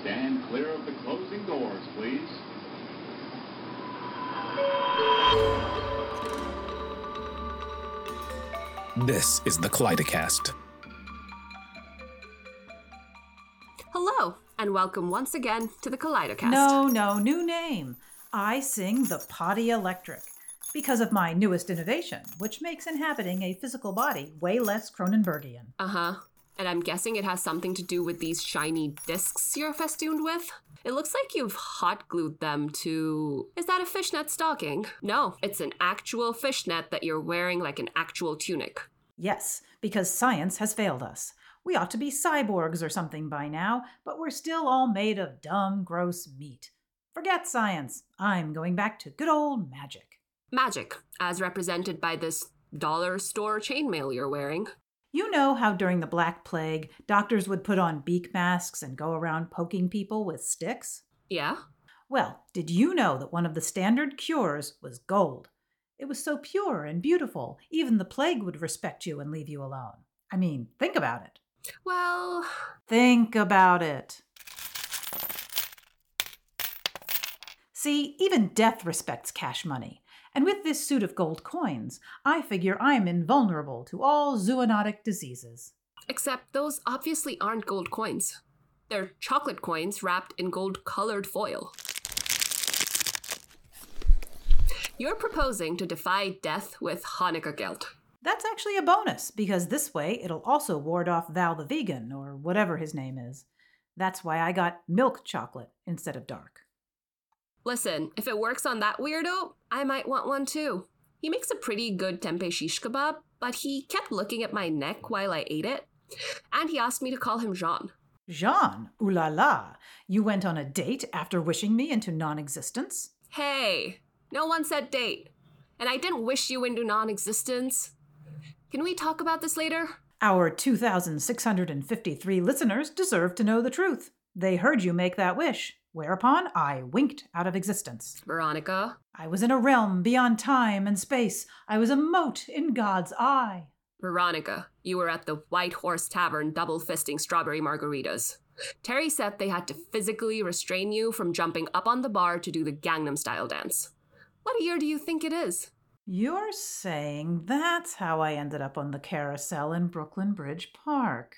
Stand clear of the closing doors, please. This is the Kaleidocast. Hello, and welcome once again to the Kaleidocast. No, no, new name. I sing the Potty Electric because of my newest innovation, which makes inhabiting a physical body way less Cronenbergian. Uh huh. And I'm guessing it has something to do with these shiny discs you're festooned with? It looks like you've hot glued them to. Is that a fishnet stocking? No, it's an actual fishnet that you're wearing like an actual tunic. Yes, because science has failed us. We ought to be cyborgs or something by now, but we're still all made of dumb, gross meat. Forget science. I'm going back to good old magic. Magic, as represented by this dollar store chainmail you're wearing. You know how during the Black Plague, doctors would put on beak masks and go around poking people with sticks? Yeah? Well, did you know that one of the standard cures was gold? It was so pure and beautiful, even the plague would respect you and leave you alone. I mean, think about it. Well, Think about it. See, even death respects cash money. And with this suit of gold coins, I figure I'm invulnerable to all zoonotic diseases. except those obviously aren't gold coins. They're chocolate coins wrapped in gold colored foil. You're proposing to defy death with Hanukkah gelt. That's actually a bonus, because this way it'll also ward off Val the Vegan, or whatever his name is. That's why I got milk chocolate instead of dark. Listen, if it works on that weirdo, I might want one too. He makes a pretty good tempeh shish kebab, but he kept looking at my neck while I ate it. And he asked me to call him Jean. Jean, ooh la la, you went on a date after wishing me into non existence? Hey, no one said date. And I didn't wish you into non existence. Can we talk about this later? Our 2,653 listeners deserve to know the truth. They heard you make that wish, whereupon I winked out of existence. Veronica, I was in a realm beyond time and space. I was a mote in God's eye. Veronica, you were at the White Horse Tavern double fisting strawberry margaritas. Terry said they had to physically restrain you from jumping up on the bar to do the Gangnam style dance. What year do you think it is? You're saying that's how I ended up on the carousel in Brooklyn Bridge Park.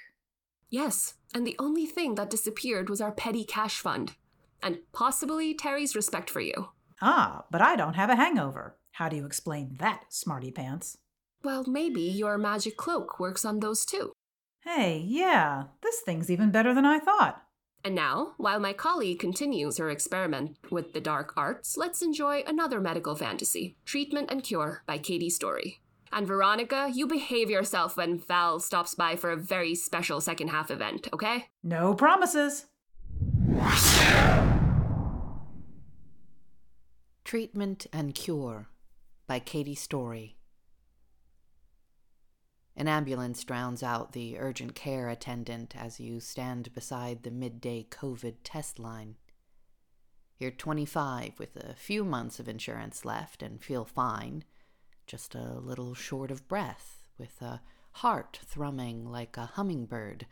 Yes, and the only thing that disappeared was our petty cash fund. And possibly Terry's respect for you. Ah, but I don't have a hangover. How do you explain that, smarty pants? Well, maybe your magic cloak works on those too. Hey, yeah, this thing's even better than I thought. And now, while my colleague continues her experiment with the dark arts, let's enjoy another medical fantasy Treatment and Cure by Katie Story. And Veronica, you behave yourself when Val stops by for a very special second half event, okay? No promises. Treatment and Cure by Katie Story. An ambulance drowns out the urgent care attendant as you stand beside the midday COVID test line. You're 25 with a few months of insurance left and feel fine, just a little short of breath, with a heart thrumming like a hummingbird,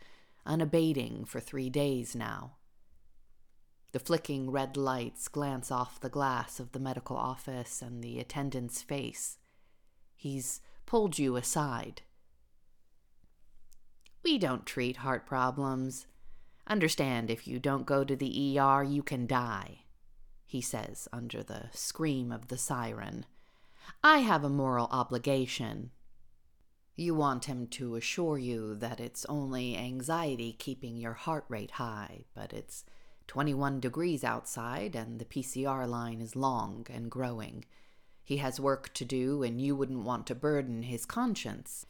unabating for three days now. The flicking red lights glance off the glass of the medical office and the attendant's face. He's pulled you aside. We don't treat heart problems. Understand if you don't go to the ER, you can die, he says under the scream of the siren. I have a moral obligation. You want him to assure you that it's only anxiety keeping your heart rate high, but it's 21 degrees outside and the PCR line is long and growing. He has work to do, and you wouldn't want to burden his conscience.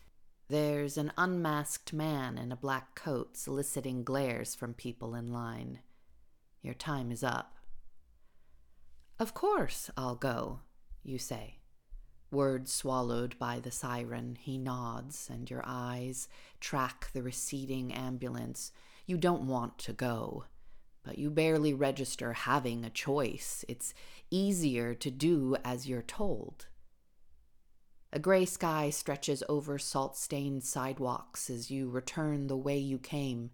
There's an unmasked man in a black coat soliciting glares from people in line. Your time is up. Of course I'll go, you say. Words swallowed by the siren, he nods, and your eyes track the receding ambulance. You don't want to go, but you barely register having a choice. It's easier to do as you're told. A gray sky stretches over salt stained sidewalks as you return the way you came.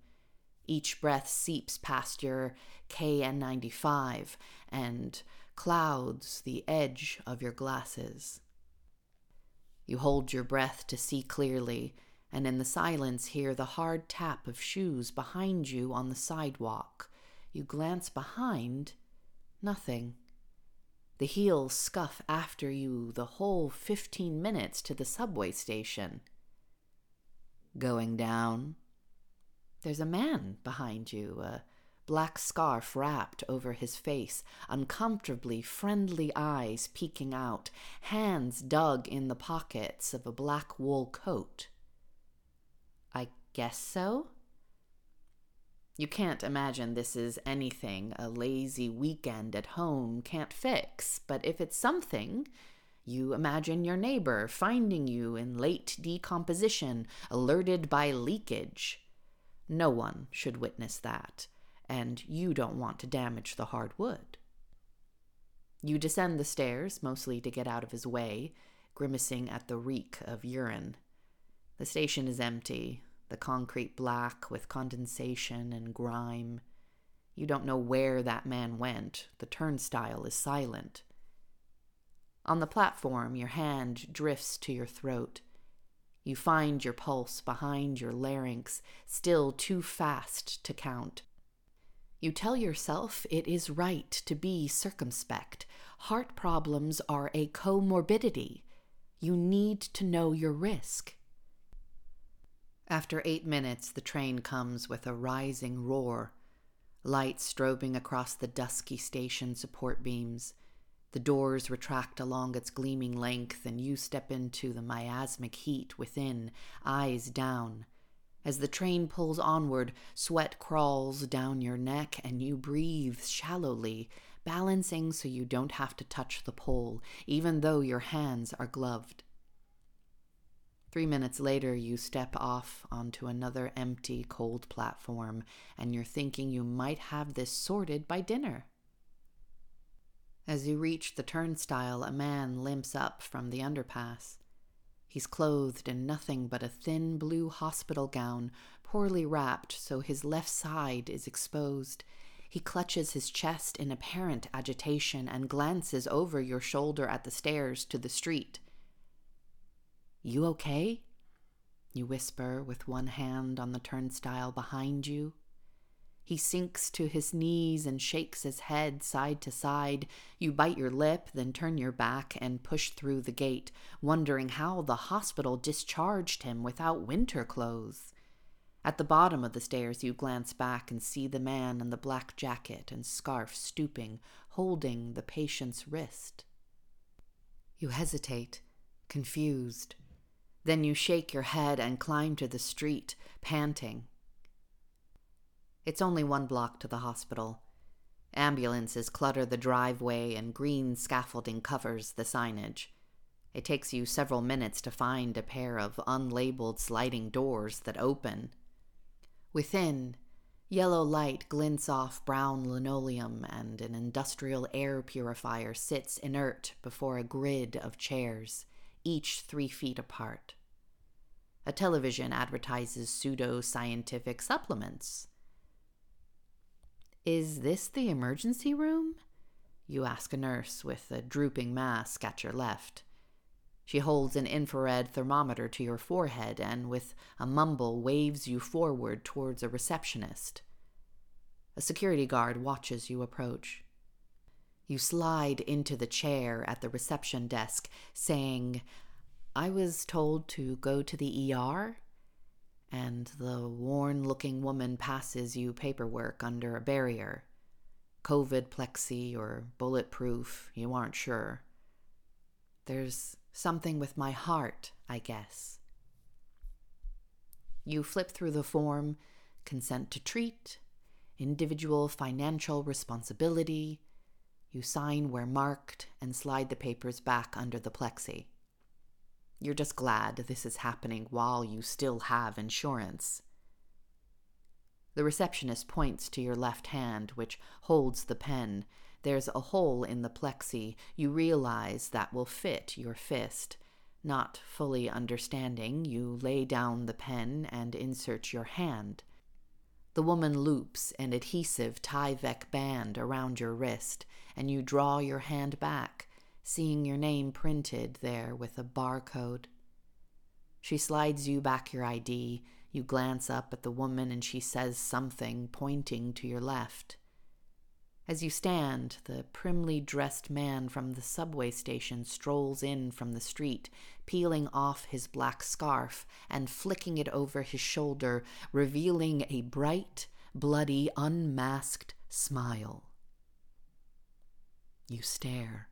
Each breath seeps past your KN95 and clouds the edge of your glasses. You hold your breath to see clearly, and in the silence hear the hard tap of shoes behind you on the sidewalk. You glance behind, nothing. The heels scuff after you the whole fifteen minutes to the subway station. Going down. There's a man behind you, a black scarf wrapped over his face, uncomfortably friendly eyes peeking out, hands dug in the pockets of a black wool coat. I guess so? You can't imagine this is anything a lazy weekend at home can't fix, but if it's something, you imagine your neighbor finding you in late decomposition, alerted by leakage. No one should witness that, and you don't want to damage the hard wood. You descend the stairs, mostly to get out of his way, grimacing at the reek of urine. The station is empty, the concrete black with condensation and grime. You don't know where that man went. The turnstile is silent. On the platform, your hand drifts to your throat. You find your pulse behind your larynx, still too fast to count. You tell yourself it is right to be circumspect. Heart problems are a comorbidity. You need to know your risk. After eight minutes, the train comes with a rising roar, light strobing across the dusky station support beams. The doors retract along its gleaming length, and you step into the miasmic heat within, eyes down. As the train pulls onward, sweat crawls down your neck, and you breathe shallowly, balancing so you don't have to touch the pole, even though your hands are gloved. Three minutes later, you step off onto another empty, cold platform, and you're thinking you might have this sorted by dinner. As you reach the turnstile, a man limps up from the underpass. He's clothed in nothing but a thin blue hospital gown, poorly wrapped so his left side is exposed. He clutches his chest in apparent agitation and glances over your shoulder at the stairs to the street. You okay? You whisper with one hand on the turnstile behind you. He sinks to his knees and shakes his head side to side. You bite your lip, then turn your back and push through the gate, wondering how the hospital discharged him without winter clothes. At the bottom of the stairs, you glance back and see the man in the black jacket and scarf stooping, holding the patient's wrist. You hesitate, confused. Then you shake your head and climb to the street, panting. It's only one block to the hospital. Ambulances clutter the driveway, and green scaffolding covers the signage. It takes you several minutes to find a pair of unlabeled sliding doors that open. Within, yellow light glints off brown linoleum, and an industrial air purifier sits inert before a grid of chairs each three feet apart. A television advertises pseudo scientific supplements. Is this the emergency room? You ask a nurse with a drooping mask at your left. She holds an infrared thermometer to your forehead and, with a mumble, waves you forward towards a receptionist. A security guard watches you approach. You slide into the chair at the reception desk, saying, I was told to go to the ER. And the worn looking woman passes you paperwork under a barrier. COVID plexi or bulletproof, you aren't sure. There's something with my heart, I guess. You flip through the form consent to treat, individual financial responsibility, you sign where marked and slide the papers back under the plexi. You're just glad this is happening while you still have insurance. The receptionist points to your left hand, which holds the pen. There's a hole in the plexi you realize that will fit your fist. Not fully understanding, you lay down the pen and insert your hand. The woman loops an adhesive Tyvek band around your wrist, and you draw your hand back, seeing your name printed there with a barcode. She slides you back your ID. You glance up at the woman, and she says something, pointing to your left. As you stand, the primly dressed man from the subway station strolls in from the street, peeling off his black scarf and flicking it over his shoulder, revealing a bright, bloody, unmasked smile. You stare,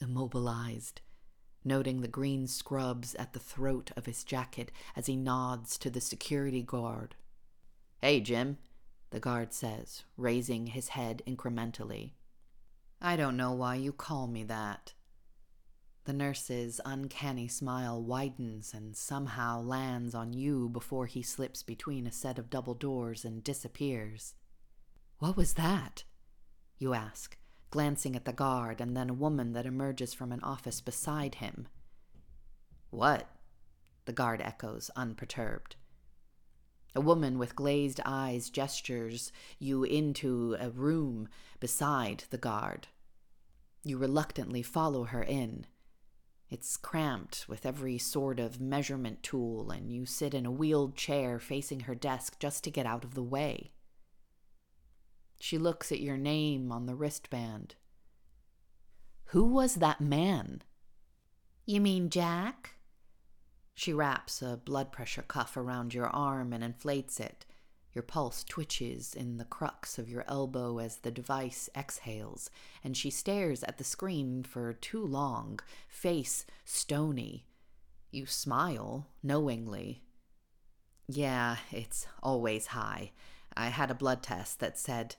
immobilized, noting the green scrubs at the throat of his jacket as he nods to the security guard. Hey, Jim, the guard says, raising his head incrementally. I don't know why you call me that. The nurse's uncanny smile widens and somehow lands on you before he slips between a set of double doors and disappears. What was that? You ask, glancing at the guard and then a woman that emerges from an office beside him. What? The guard echoes, unperturbed. A woman with glazed eyes gestures you into a room beside the guard. You reluctantly follow her in. It's cramped with every sort of measurement tool, and you sit in a wheeled chair facing her desk just to get out of the way. She looks at your name on the wristband. Who was that man? You mean Jack? She wraps a blood pressure cuff around your arm and inflates it. Your pulse twitches in the crux of your elbow as the device exhales, and she stares at the screen for too long, face stony. You smile knowingly. Yeah, it's always high. I had a blood test that said.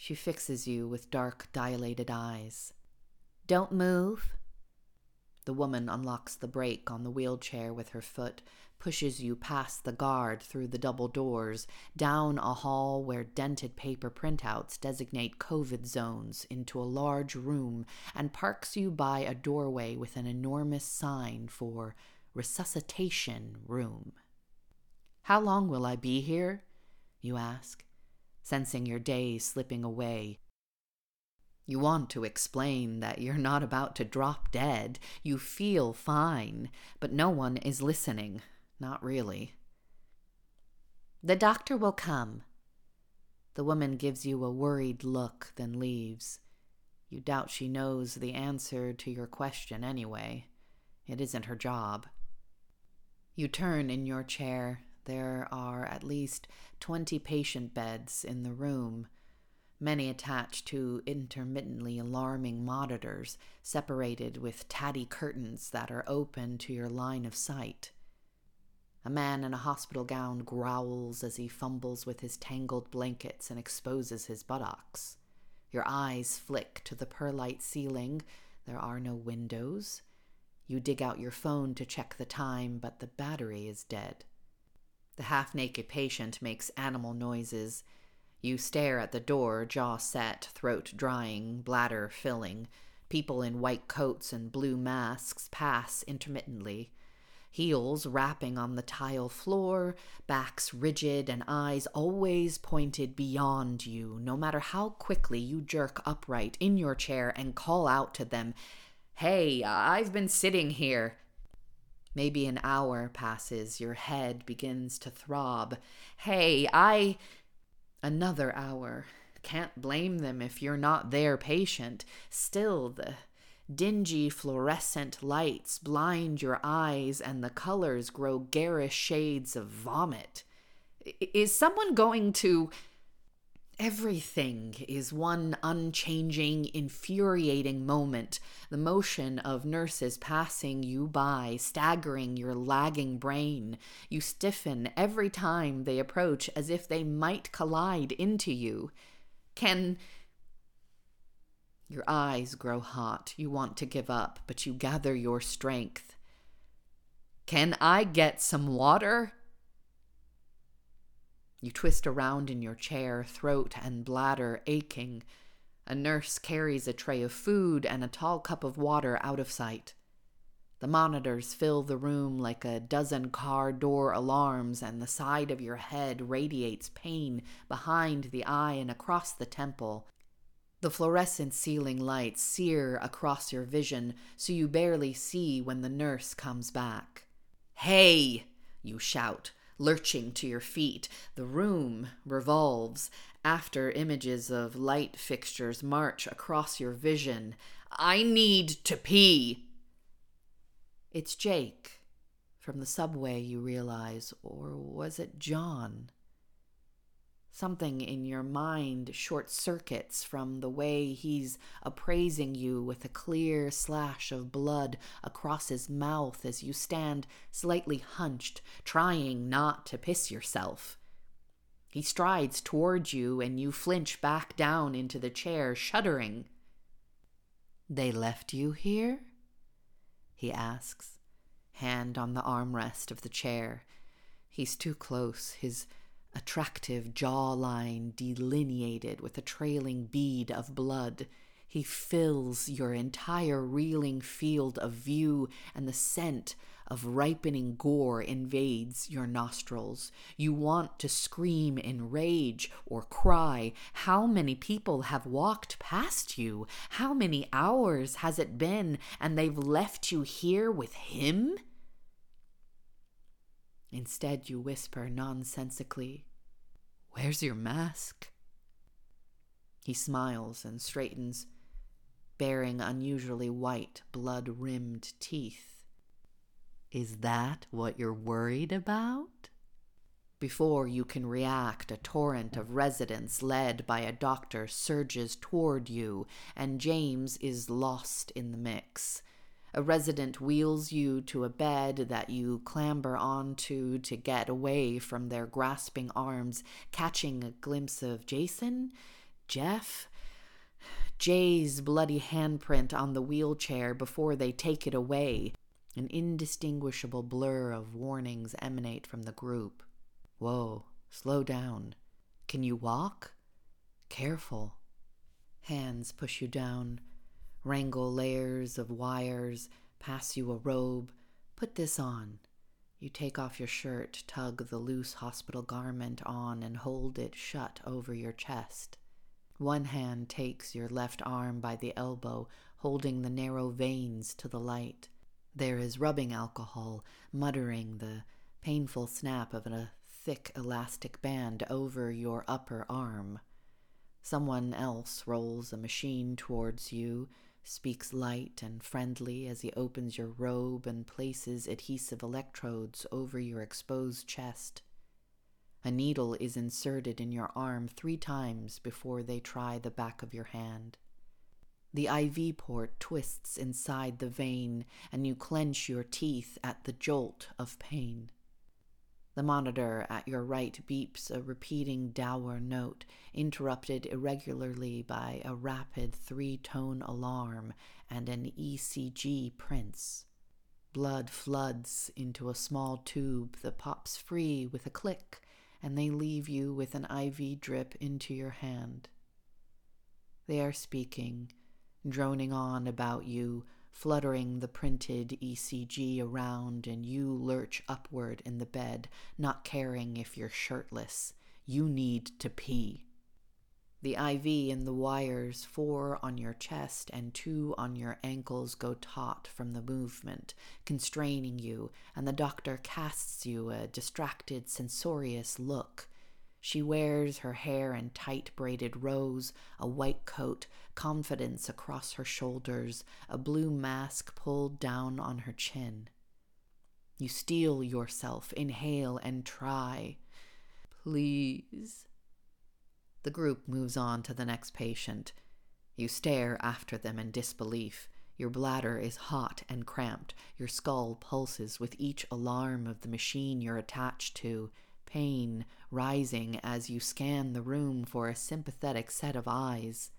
She fixes you with dark, dilated eyes. Don't move. The woman unlocks the brake on the wheelchair with her foot, pushes you past the guard through the double doors, down a hall where dented paper printouts designate COVID zones into a large room, and parks you by a doorway with an enormous sign for resuscitation room. How long will I be here? You ask, sensing your day slipping away, you want to explain that you're not about to drop dead. You feel fine, but no one is listening. Not really. The doctor will come. The woman gives you a worried look, then leaves. You doubt she knows the answer to your question anyway. It isn't her job. You turn in your chair. There are at least twenty patient beds in the room many attached to intermittently alarming monitors, separated with tatty curtains that are open to your line of sight. A man in a hospital gown growls as he fumbles with his tangled blankets and exposes his buttocks. Your eyes flick to the perlite ceiling. There are no windows. You dig out your phone to check the time, but the battery is dead. The half naked patient makes animal noises. You stare at the door, jaw set, throat drying, bladder filling. People in white coats and blue masks pass intermittently. Heels rapping on the tile floor, backs rigid, and eyes always pointed beyond you, no matter how quickly you jerk upright in your chair and call out to them, Hey, I've been sitting here. Maybe an hour passes, your head begins to throb. Hey, I. Another hour. Can't blame them if you're not their patient. Still, the dingy fluorescent lights blind your eyes and the colors grow garish shades of vomit. Is someone going to. Everything is one unchanging, infuriating moment. The motion of nurses passing you by, staggering your lagging brain. You stiffen every time they approach as if they might collide into you. Can. Your eyes grow hot. You want to give up, but you gather your strength. Can I get some water? You twist around in your chair, throat and bladder aching. A nurse carries a tray of food and a tall cup of water out of sight. The monitors fill the room like a dozen car door alarms, and the side of your head radiates pain behind the eye and across the temple. The fluorescent ceiling lights sear across your vision so you barely see when the nurse comes back. Hey! You shout, lurching to your feet. The room revolves after images of light fixtures march across your vision. I need to pee! It's Jake. From the subway, you realize. Or was it John? Something in your mind short circuits from the way he's appraising you with a clear slash of blood across his mouth as you stand slightly hunched, trying not to piss yourself. He strides toward you, and you flinch back down into the chair, shuddering. They left you here? He asks, hand on the armrest of the chair. He's too close, his attractive jawline delineated with a trailing bead of blood. He fills your entire reeling field of view, and the scent of ripening gore invades your nostrils. You want to scream in rage or cry. How many people have walked past you? How many hours has it been, and they've left you here with him? Instead, you whisper nonsensically, Where's your mask? He smiles and straightens, baring unusually white, blood rimmed teeth. Is that what you're worried about? Before you can react, a torrent of residents led by a doctor surges toward you, and James is lost in the mix. A resident wheels you to a bed that you clamber onto to get away from their grasping arms, catching a glimpse of Jason, Jeff, Jay's bloody handprint on the wheelchair before they take it away. An indistinguishable blur of warnings emanate from the group. Whoa, slow down. Can you walk? Careful. Hands push you down wrangle layers of wires, pass you a robe. Put this on. You take off your shirt, tug the loose hospital garment on, and hold it shut over your chest. One hand takes your left arm by the elbow, holding the narrow veins to the light. There is rubbing alcohol, muttering the painful snap of a thick elastic band over your upper arm. Someone else rolls a machine towards you, speaks light and friendly as he opens your robe and places adhesive electrodes over your exposed chest. A needle is inserted in your arm three times before they try the back of your hand. The IV port twists inside the vein, and you clench your teeth at the jolt of pain. The monitor at your right beeps a repeating dour note, interrupted irregularly by a rapid three tone alarm and an ECG prints. Blood floods into a small tube that pops free with a click, and they leave you with an IV drip into your hand. They are speaking, droning on about you fluttering the printed ECG around, and you lurch upward in the bed, not caring if you're shirtless. You need to pee. The IV and the wires, four on your chest and two on your ankles, go taut from the movement, constraining you, and the doctor casts you a distracted, censorious look. She wears her hair in tight braided rows, a white coat, confidence across her shoulders, a blue mask pulled down on her chin. You steel yourself, inhale, and try. Please. The group moves on to the next patient. You stare after them in disbelief. Your bladder is hot and cramped. Your skull pulses with each alarm of the machine you're attached to pain rising as you scan the room for a sympathetic set of eyes.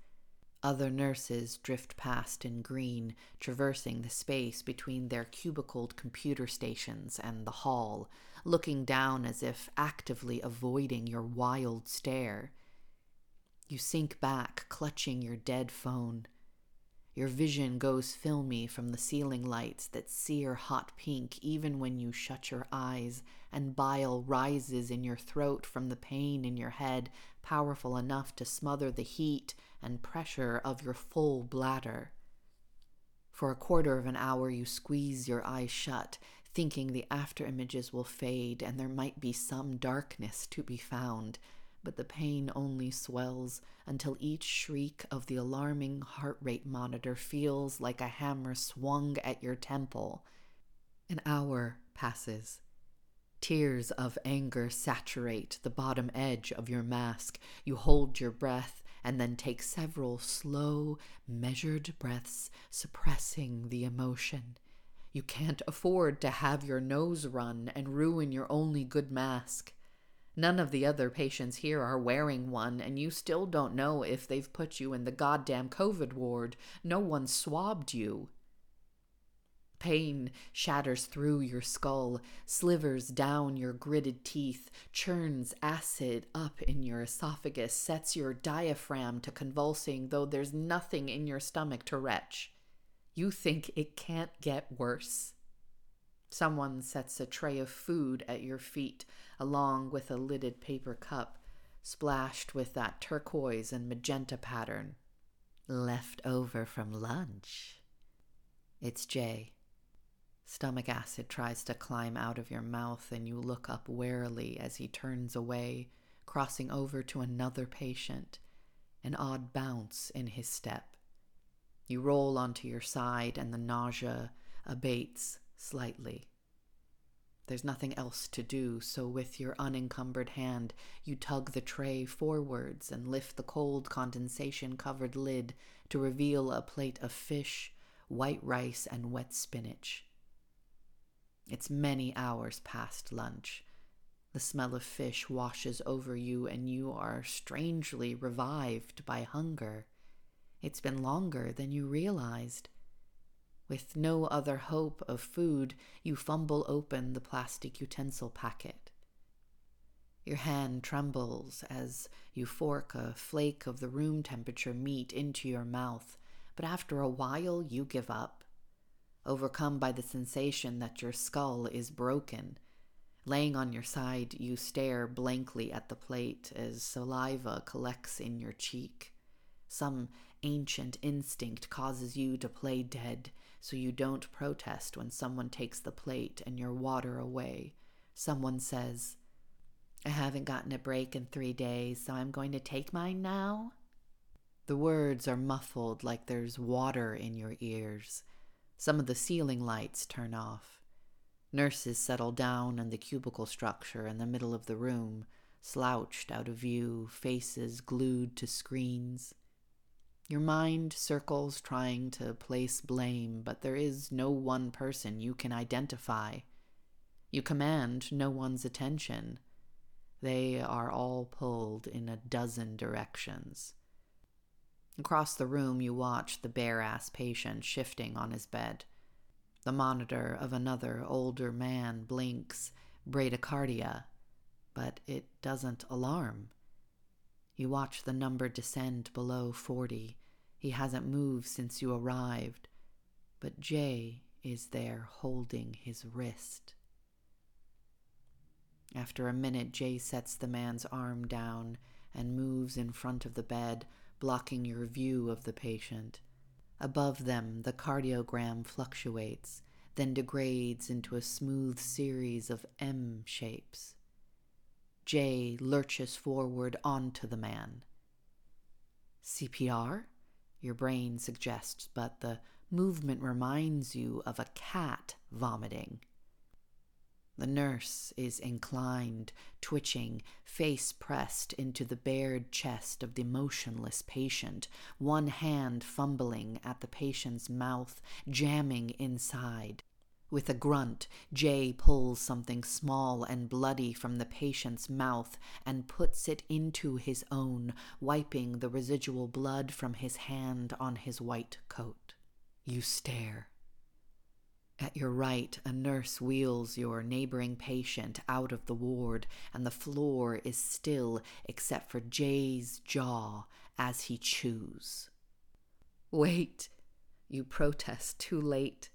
Other nurses drift past in green, traversing the space between their cubicled computer stations and the hall, looking down as if actively avoiding your wild stare. You sink back, clutching your dead phone. Your vision goes filmy from the ceiling lights that sear hot pink even when you shut your eyes, and bile rises in your throat from the pain in your head, powerful enough to smother the heat and pressure of your full bladder. For a quarter of an hour, you squeeze your eyes shut, thinking the after images will fade and there might be some darkness to be found. But the pain only swells until each shriek of the alarming heart rate monitor feels like a hammer swung at your temple. An hour passes. Tears of anger saturate the bottom edge of your mask. You hold your breath and then take several slow, measured breaths, suppressing the emotion. You can't afford to have your nose run and ruin your only good mask. None of the other patients here are wearing one, and you still don't know if they've put you in the goddamn COVID ward. No one swabbed you. Pain shatters through your skull, slivers down your gritted teeth, churns acid up in your esophagus, sets your diaphragm to convulsing, though there's nothing in your stomach to retch. You think it can't get worse. Someone sets a tray of food at your feet, along with a lidded paper cup, splashed with that turquoise and magenta pattern. Left over from lunch. It's Jay. Stomach acid tries to climb out of your mouth, and you look up warily as he turns away, crossing over to another patient, an odd bounce in his step. You roll onto your side, and the nausea abates slightly. There's nothing else to do, so with your unencumbered hand, you tug the tray forwards and lift the cold condensation covered lid to reveal a plate of fish, white rice, and wet spinach. It's many hours past lunch. The smell of fish washes over you, and you are strangely revived by hunger. It's been longer than you realized. With no other hope of food, you fumble open the plastic utensil packet. Your hand trembles as you fork a flake of the room temperature meat into your mouth, but after a while you give up, overcome by the sensation that your skull is broken. Laying on your side, you stare blankly at the plate as saliva collects in your cheek. Some ancient instinct causes you to play dead, so you don't protest when someone takes the plate and your water away. Someone says, I haven't gotten a break in three days, so I'm going to take mine now. The words are muffled like there's water in your ears. Some of the ceiling lights turn off. Nurses settle down in the cubicle structure in the middle of the room, slouched out of view, faces glued to screens. Your mind circles trying to place blame, but there is no one person you can identify. You command no one's attention. They are all pulled in a dozen directions. Across the room, you watch the bare ass patient shifting on his bed. The monitor of another older man blinks bradycardia, but it doesn't alarm. You watch the number descend below 40. He hasn't moved since you arrived, but Jay is there holding his wrist. After a minute, Jay sets the man's arm down and moves in front of the bed, blocking your view of the patient. Above them, the cardiogram fluctuates, then degrades into a smooth series of M shapes. Jay lurches forward onto the man. CPR? Your brain suggests, but the movement reminds you of a cat vomiting. The nurse is inclined, twitching, face pressed into the bared chest of the motionless patient, one hand fumbling at the patient's mouth, jamming inside. With a grunt, Jay pulls something small and bloody from the patient's mouth and puts it into his own, wiping the residual blood from his hand on his white coat. You stare. At your right, a nurse wheels your neighboring patient out of the ward, and the floor is still except for Jay's jaw as he chews. Wait, You protest too late.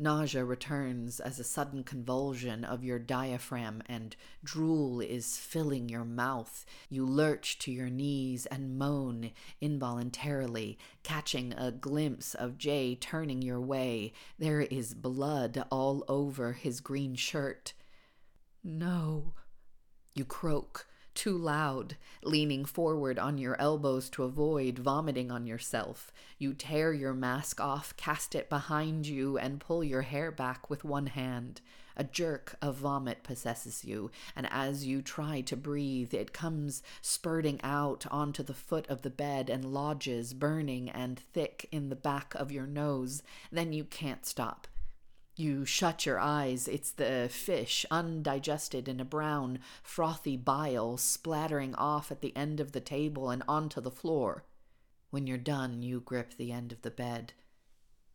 Nausea returns as a sudden convulsion of your diaphragm, and drool is filling your mouth. You lurch to your knees and moan involuntarily, catching a glimpse of Jay turning your way. There is blood all over his green shirt. No. You croak, too loud, leaning forward on your elbows to avoid vomiting on yourself. You tear your mask off, cast it behind you, and pull your hair back with one hand. A jerk of vomit possesses you, and as you try to breathe, it comes spurting out onto the foot of the bed and lodges, burning and thick, in the back of your nose. Then you can't stop. You shut your eyes. It's the fish, undigested in a brown, frothy bile, splattering off at the end of the table and onto the floor. When you're done, you grip the end of the bed,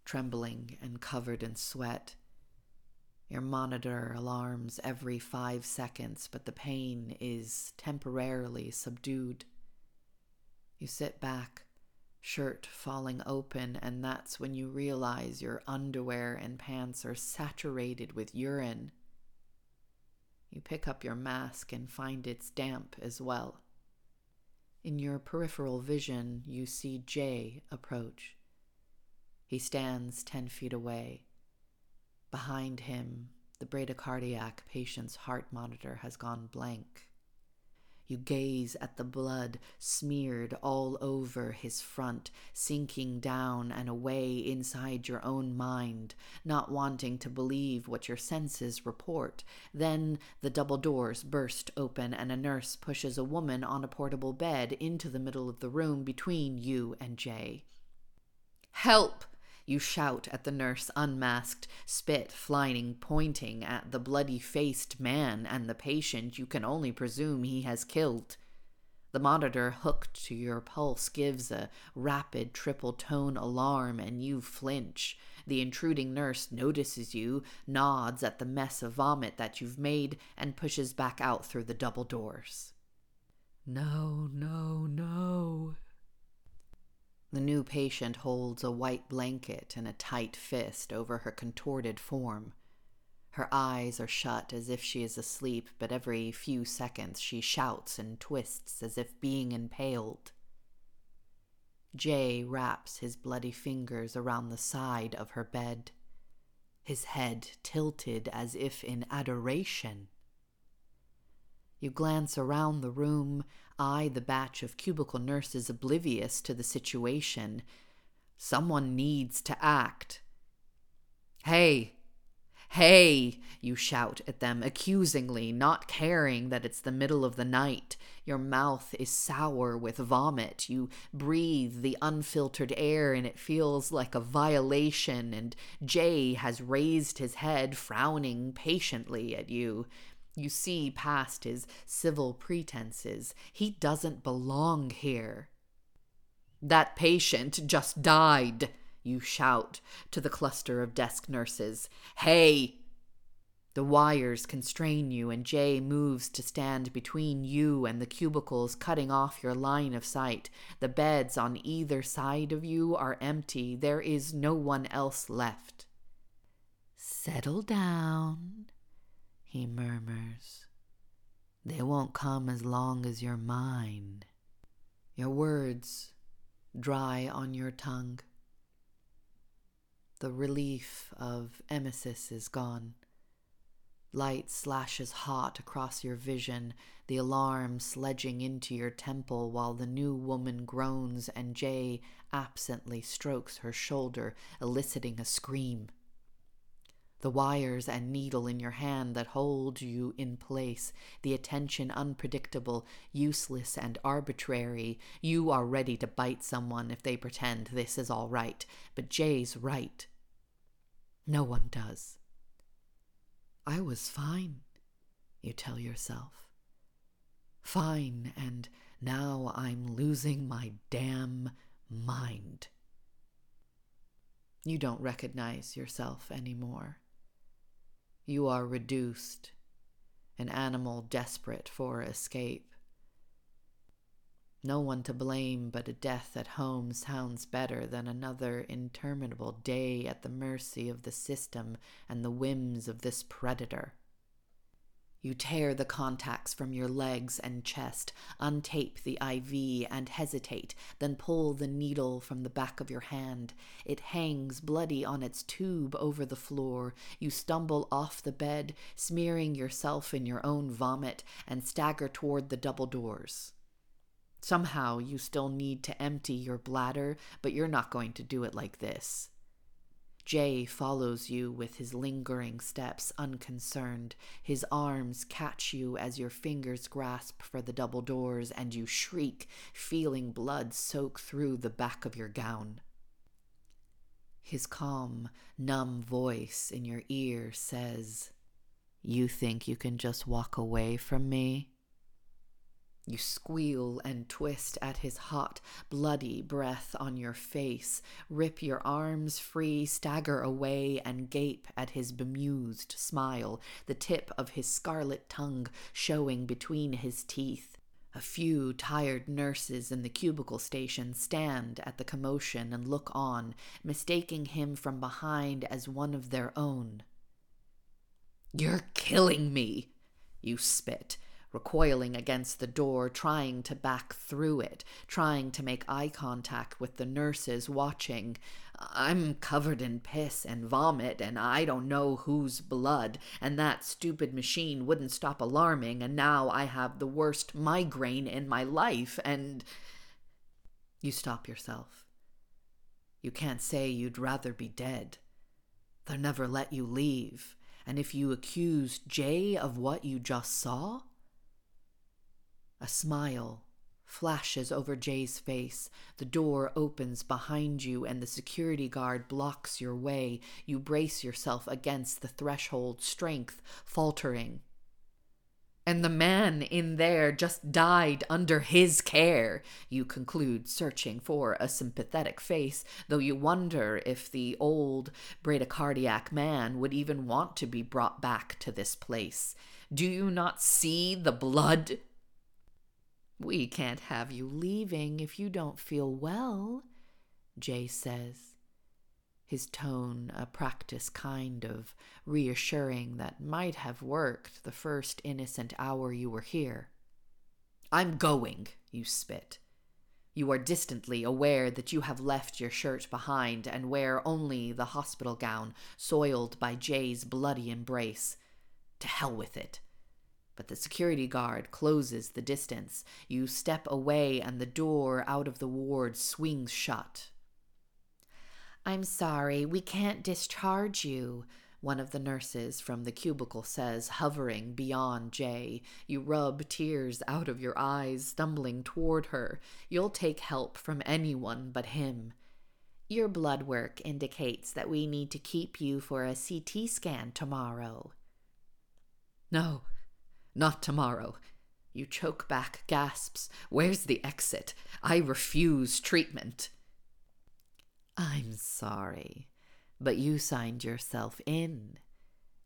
trembling and covered in sweat. Your monitor alarms every five seconds, but the pain is temporarily subdued. You sit back, shirt falling open, and that's when you realize your underwear and pants are saturated with urine. You pick up your mask and find it's damp as well. In your peripheral vision, you see Jay approach. He stands ten feet away. Behind him, the bradycardiac patient's heart monitor has gone blank. You gaze at the blood smeared all over his front, sinking down and away inside your own mind, not wanting to believe what your senses report. Then the double doors burst open, and a nurse pushes a woman on a portable bed into the middle of the room between you and Jay. Help! You shout at the nurse, unmasked, spit flying, pointing at the bloody faced man and the patient you can only presume he has killed. The monitor hooked to your pulse gives a rapid triple tone alarm, and you flinch. The intruding nurse notices you, nods at the mess of vomit that you've made, and pushes back out through the double doors. No, no, no, the new patient holds a white blanket in a tight fist over her contorted form. Her eyes are shut as if she is asleep, but every few seconds she shouts and twists as if being impaled. Jay wraps his bloody fingers around the side of her bed, his head tilted as if in adoration. You glance around the room, eye the batch of cubicle nurses oblivious to the situation. Someone needs to act. Hey! Hey! You shout at them accusingly, not caring that it's the middle of the night. Your mouth is sour with vomit. You breathe the unfiltered air, and it feels like a violation. And Jay has raised his head, frowning patiently at you. You see past his civil pretenses. He doesn't belong here. That patient just died, you shout to the cluster of desk nurses. Hey! The wires constrain you, and Jay moves to stand between you and the cubicles, cutting off your line of sight. The beds on either side of you are empty. There is no one else left. Settle down, he murmurs. They won't come as long as your mind. Your words dry on your tongue. The relief of emesis is gone. Light slashes hot across your vision, the alarm sledging into your temple while the new woman groans and Jay absently strokes her shoulder, eliciting a scream the wires and needle in your hand that hold you in place, the attention unpredictable, useless, and arbitrary. You are ready to bite someone if they pretend this is all right, but Jay's right. No one does. I was fine, you tell yourself. Fine, and now I'm losing my damn mind. You don't recognize yourself anymore. You are reduced, an animal desperate for escape. No one to blame, but a death at home sounds better than another interminable day at the mercy of the system and the whims of this predator. You tear the contacts from your legs and chest, untape the IV and hesitate, then pull the needle from the back of your hand. It hangs bloody on its tube over the floor. You stumble off the bed, smearing yourself in your own vomit, and stagger toward the double doors. Somehow you still need to empty your bladder, but you're not going to do it like this. Jay follows you with his lingering steps, unconcerned. His arms catch you as your fingers grasp for the double doors, and you shriek, feeling blood soak through the back of your gown. His calm, numb voice in your ear says, You think you can just walk away from me? You squeal and twist at his hot, bloody breath on your face, rip your arms free, stagger away, and gape at his bemused smile, the tip of his scarlet tongue showing between his teeth. A few tired nurses in the cubicle station stand at the commotion and look on, mistaking him from behind as one of their own. You're killing me, you spit recoiling against the door, trying to back through it, trying to make eye contact with the nurses watching. I'm covered in piss and vomit, and I don't know whose blood, and that stupid machine wouldn't stop alarming, and now I have the worst migraine in my life, and. You stop yourself. You can't say you'd rather be dead. They'll never let you leave. And if you accuse Jay of what you just saw, a smile flashes over Jay's face. The door opens behind you, and the security guard blocks your way. You brace yourself against the threshold, strength faltering. And the man in there just died under his care, you conclude, searching for a sympathetic face, though you wonder if the old bradycardiac man would even want to be brought back to this place. Do you not see the blood we can't have you leaving if you don't feel well, Jay says, his tone a practice kind of reassuring that might have worked the first innocent hour you were here. I'm going, you spit. You are distantly aware that you have left your shirt behind and wear only the hospital gown soiled by Jay's bloody embrace. To hell with it but the security guard closes the distance. You step away, and the door out of the ward swings shut. I'm sorry, we can't discharge you, one of the nurses from the cubicle says, hovering beyond Jay. You rub tears out of your eyes, stumbling toward her. You'll take help from anyone but him. Your blood work indicates that we need to keep you for a CT scan tomorrow. No, not tomorrow. You choke back gasps. Where's the exit? I refuse treatment. I'm sorry, but you signed yourself in,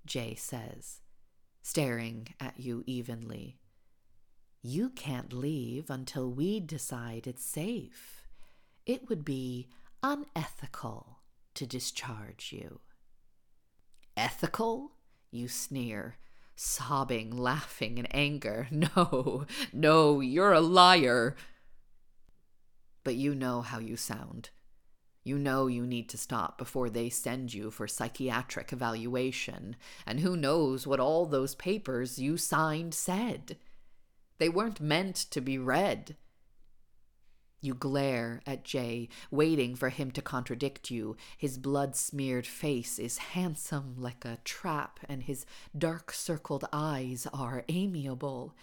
Jay says, staring at you evenly. You can't leave until we decide it's safe. It would be unethical to discharge you. Ethical? You sneer sobbing, laughing in anger. No, no, you're a liar. But you know how you sound. You know you need to stop before they send you for psychiatric evaluation, and who knows what all those papers you signed said? They weren't meant to be read. You glare at Jay, waiting for him to contradict you. His blood smeared face is handsome like a trap, and his dark circled eyes are amiable.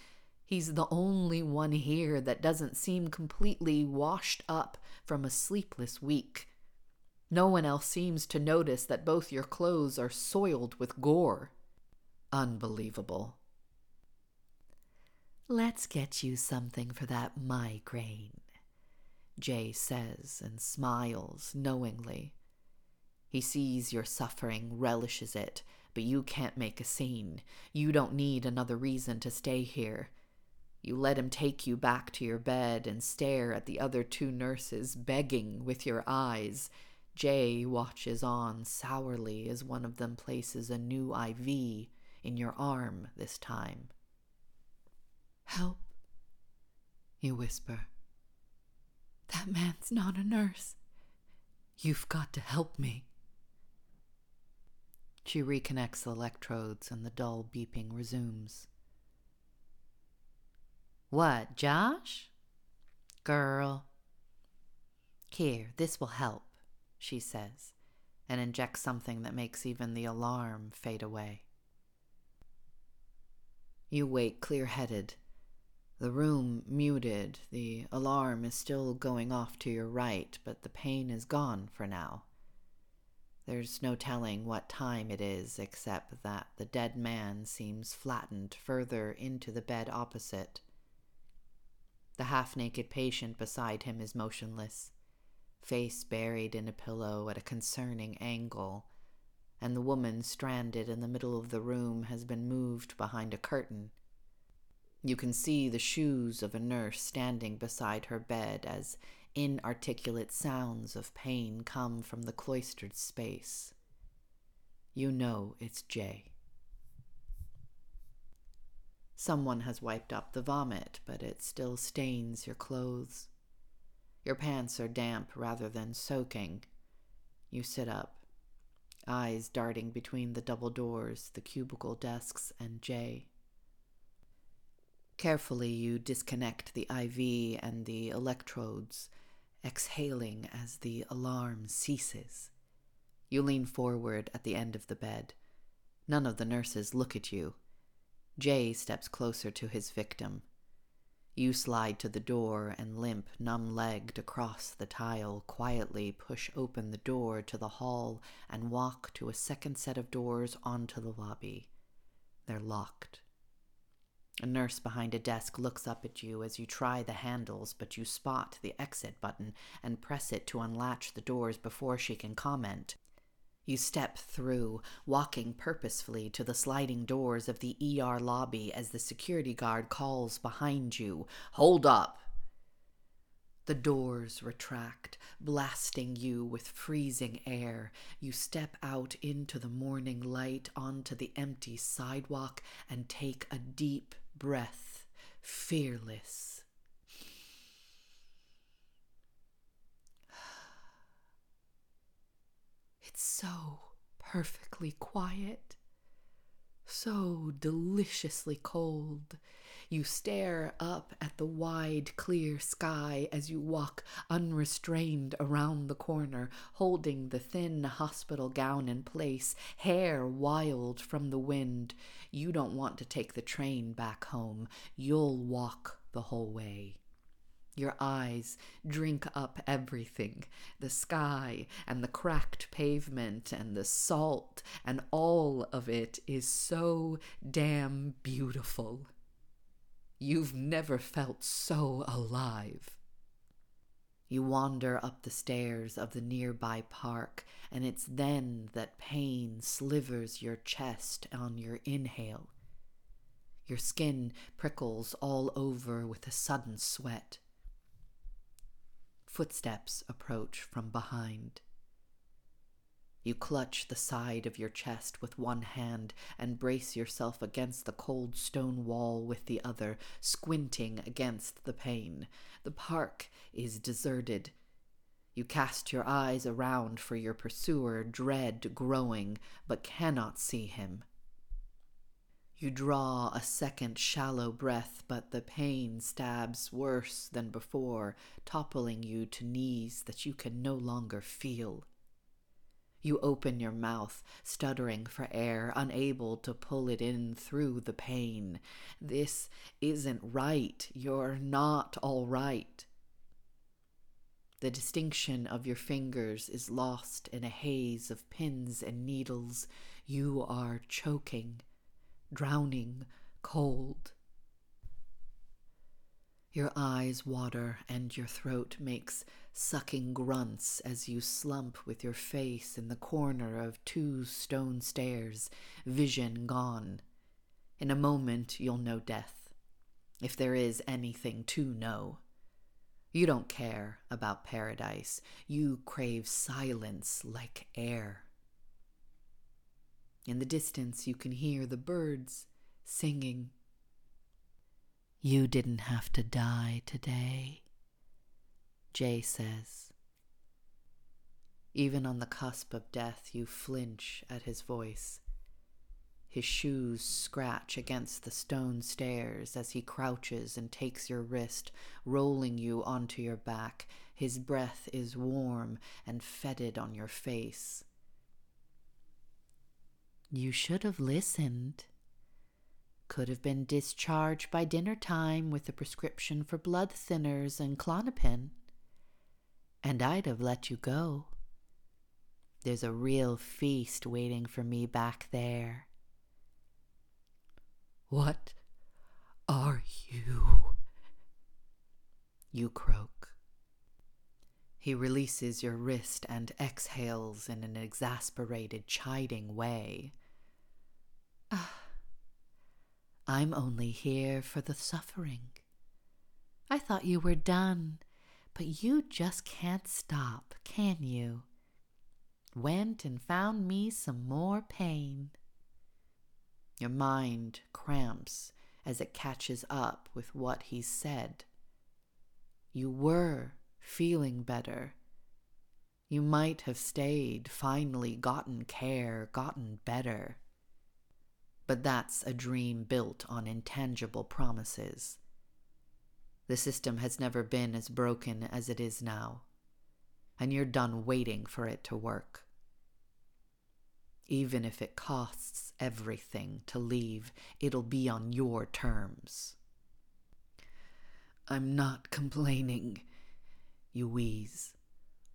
He's the only one here that doesn't seem completely washed up from a sleepless week. No one else seems to notice that both your clothes are soiled with gore. Unbelievable. Let's get you something for that migraine. Jay says and smiles knowingly. He sees your suffering, relishes it, but you can't make a scene. You don't need another reason to stay here. You let him take you back to your bed and stare at the other two nurses, begging with your eyes. Jay watches on sourly as one of them places a new IV in your arm this time. Help, you whisper. That man's not a nurse. You've got to help me. She reconnects the electrodes and the dull beeping resumes. What, Josh? Girl. Here, this will help, she says, and injects something that makes even the alarm fade away. You wake clear headed. The room muted, the alarm is still going off to your right, but the pain is gone for now. There's no telling what time it is, except that the dead man seems flattened further into the bed opposite. The half naked patient beside him is motionless, face buried in a pillow at a concerning angle, and the woman stranded in the middle of the room has been moved behind a curtain. You can see the shoes of a nurse standing beside her bed as inarticulate sounds of pain come from the cloistered space. You know it's Jay. Someone has wiped up the vomit, but it still stains your clothes. Your pants are damp rather than soaking. You sit up, eyes darting between the double doors, the cubicle desks, and Jay. Carefully, you disconnect the IV and the electrodes, exhaling as the alarm ceases. You lean forward at the end of the bed. None of the nurses look at you. Jay steps closer to his victim. You slide to the door and limp, numb legged across the tile, quietly push open the door to the hall and walk to a second set of doors onto the lobby. They're locked. A nurse behind a desk looks up at you as you try the handles, but you spot the exit button and press it to unlatch the doors before she can comment. You step through, walking purposefully to the sliding doors of the ER lobby as the security guard calls behind you Hold up! The doors retract, blasting you with freezing air. You step out into the morning light onto the empty sidewalk and take a deep breath, fearless. It's so perfectly quiet, so deliciously cold. You stare up at the wide, clear sky as you walk unrestrained around the corner, holding the thin hospital gown in place, hair wild from the wind. You don't want to take the train back home. You'll walk the whole way. Your eyes drink up everything the sky and the cracked pavement and the salt, and all of it is so damn beautiful. You've never felt so alive. You wander up the stairs of the nearby park, and it's then that pain slivers your chest on your inhale. Your skin prickles all over with a sudden sweat. Footsteps approach from behind. You clutch the side of your chest with one hand and brace yourself against the cold stone wall with the other, squinting against the pain. The park is deserted. You cast your eyes around for your pursuer, dread growing, but cannot see him. You draw a second shallow breath, but the pain stabs worse than before, toppling you to knees that you can no longer feel. You open your mouth, stuttering for air, unable to pull it in through the pain. This isn't right. You're not all right. The distinction of your fingers is lost in a haze of pins and needles. You are choking drowning cold. Your eyes water and your throat makes sucking grunts as you slump with your face in the corner of two stone stairs, vision gone. In a moment, you'll know death. if there is anything to know. You don't care about paradise. You crave silence like air. In the distance, you can hear the birds singing. You didn't have to die today, Jay says. Even on the cusp of death, you flinch at his voice. His shoes scratch against the stone stairs as he crouches and takes your wrist, rolling you onto your back. His breath is warm and fetid on your face. You should have listened. Could have been discharged by dinner time with a prescription for blood thinners and Klonopin. And I'd have let you go. There's a real feast waiting for me back there. What are you? You croak. He releases your wrist and exhales in an exasperated, chiding way. Ah, I'm only here for the suffering. I thought you were done, but you just can't stop, can you? Went and found me some more pain. Your mind cramps as it catches up with what he said. You were feeling better. You might have stayed, finally gotten care, gotten better. But that's a dream built on intangible promises. The system has never been as broken as it is now, and you're done waiting for it to work. Even if it costs everything to leave, it'll be on your terms. I'm not complaining, you wheeze,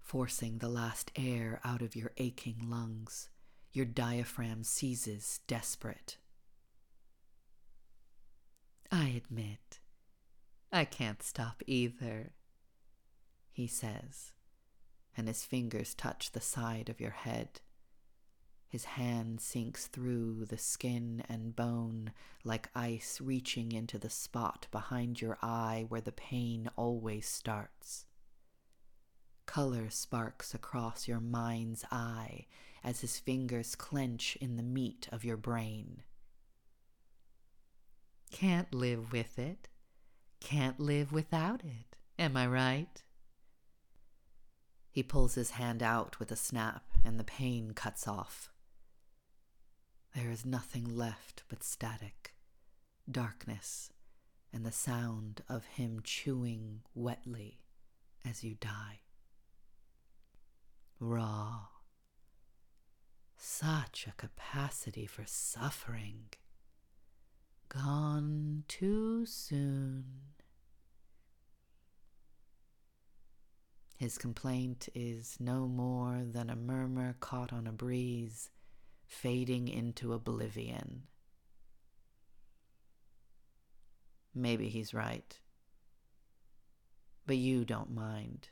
forcing the last air out of your aching lungs. Your diaphragm seizes, desperate. I admit, I can't stop either, he says, and his fingers touch the side of your head. His hand sinks through the skin and bone like ice reaching into the spot behind your eye where the pain always starts. Color sparks across your mind's eye as his fingers clench in the meat of your brain. Can't live with it. Can't live without it. Am I right? He pulls his hand out with a snap, and the pain cuts off. There is nothing left but static, darkness, and the sound of him chewing wetly as you die. Raw. Such a capacity for suffering. Gone too soon. His complaint is no more than a murmur caught on a breeze fading into oblivion. Maybe he's right. But you don't mind.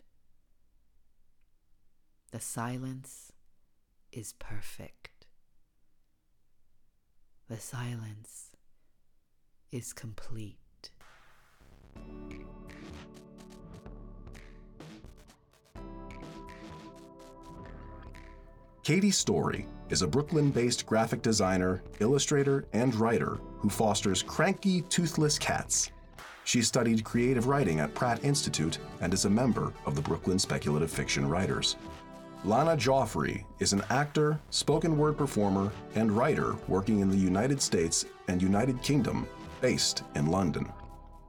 The silence is perfect. The silence is complete. Katie Story is a Brooklyn based graphic designer, illustrator, and writer who fosters cranky, toothless cats. She studied creative writing at Pratt Institute and is a member of the Brooklyn Speculative Fiction Writers. Lanna Joffrey is an actor, spoken word performer, and writer working in the United States and United Kingdom, based in London.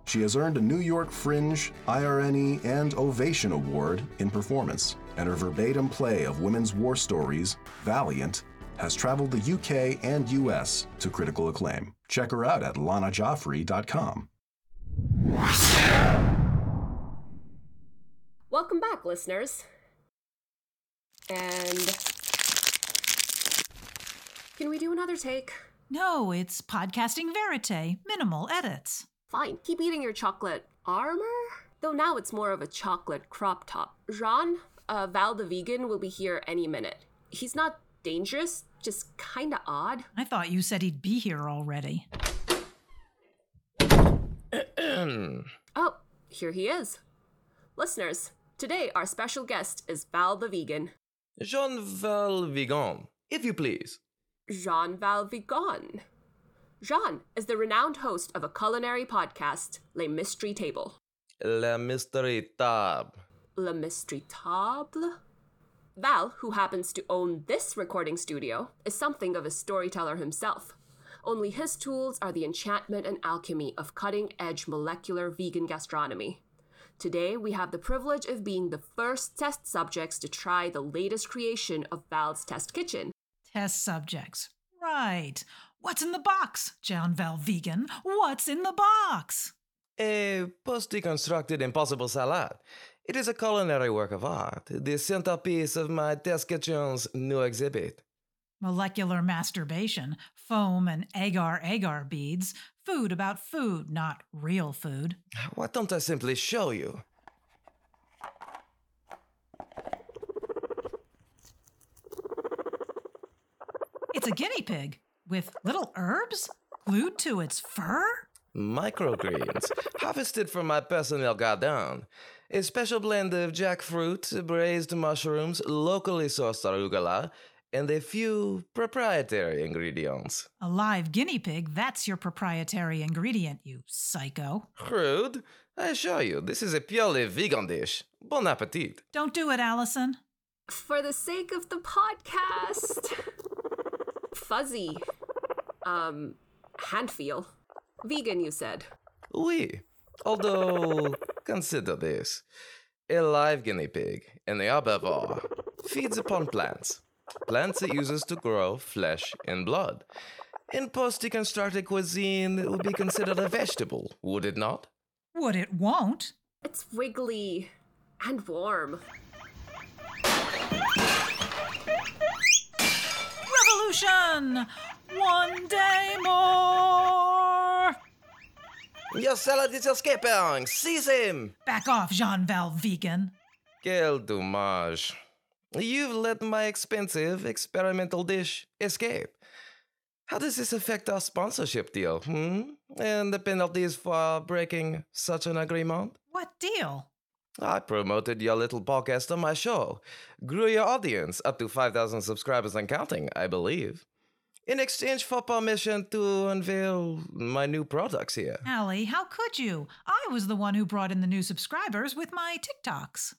She has earned a New York Fringe, IRNE, and Ovation Award in performance, and her verbatim play of women's war stories, Valiant, has traveled the UK and US to critical acclaim. Check her out at lannajoffrey.com. Welcome back, listeners. And. Can we do another take? No, it's podcasting verite, minimal edits. Fine, keep eating your chocolate armor? Though now it's more of a chocolate crop top. Jean, uh, Val the vegan, will be here any minute. He's not dangerous, just kinda odd. I thought you said he'd be here already. Oh, here he is. Listeners, today our special guest is Val the Vegan. Jean Val Vigan, if you please. Jean Val Vigan. Jean is the renowned host of a culinary podcast, Les Mystery Table. Le mystery tab. Le Mystery Table? Val, who happens to own this recording studio, is something of a storyteller himself. Only his tools are the enchantment and alchemy of cutting edge molecular vegan gastronomy. Today, we have the privilege of being the first test subjects to try the latest creation of Val's Test Kitchen. Test subjects. Right. What's in the box, John Val Vegan? What's in the box? A post deconstructed impossible salad. It is a culinary work of art, the centerpiece of my test kitchen's new exhibit. Molecular masturbation, foam and agar agar beads, food about food, not real food. Why don't I simply show you? It's a guinea pig with little herbs glued to its fur? Microgreens, harvested from my personal garden. A special blend of jackfruit, braised mushrooms, locally sourced arugula, and a few proprietary ingredients. A live guinea pig, that's your proprietary ingredient, you psycho. Crude? I assure you, this is a purely vegan dish. Bon appetit. Don't do it, Allison. For the sake of the podcast. Fuzzy. Um, hand feel. Vegan, you said. Oui. Although, consider this. A live guinea pig, an herbivore, feeds upon plants. Plants it uses to grow flesh and blood. In post deconstructed cuisine, it would be considered a vegetable, would it not? Would it won't? It's wiggly and warm. Revolution! One day more! Your salad is escaping! Seize him! Back off, Jean Val Vegan. Quel dommage. You've let my expensive experimental dish escape. How does this affect our sponsorship deal, hmm? And the penalties for breaking such an agreement? What deal? I promoted your little podcast on my show, grew your audience up to 5,000 subscribers and counting, I believe, in exchange for permission to unveil my new products here. Allie, how could you? I was the one who brought in the new subscribers with my TikToks.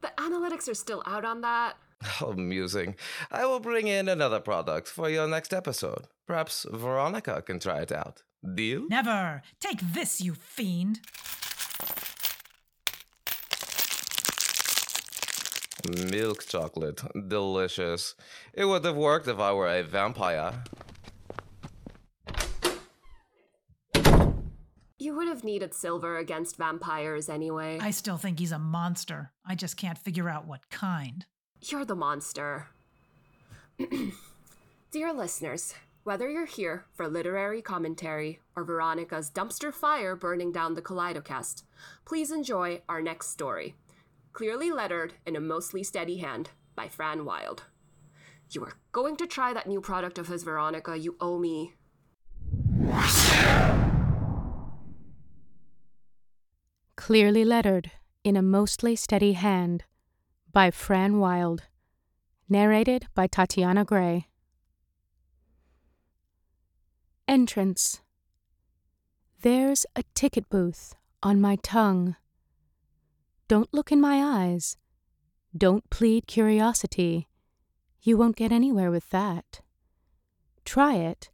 The analytics are still out on that. Amusing. I will bring in another product for your next episode. Perhaps Veronica can try it out. Deal? Never! Take this, you fiend! Milk chocolate. Delicious. It would have worked if I were a vampire. You would have needed silver against vampires anyway. I still think he's a monster. I just can't figure out what kind. You're the monster. Dear listeners, whether you're here for literary commentary or Veronica's dumpster fire burning down the Kaleidocast, please enjoy our next story. Clearly lettered in a mostly steady hand by Fran Wilde. You are going to try that new product of his, Veronica. You owe me. Clearly Lettered in a Mostly Steady Hand by Fran Wilde. Narrated by Tatiana Grey. Entrance. There's a ticket booth on my tongue. Don't look in my eyes. Don't plead curiosity. You won't get anywhere with that. Try it,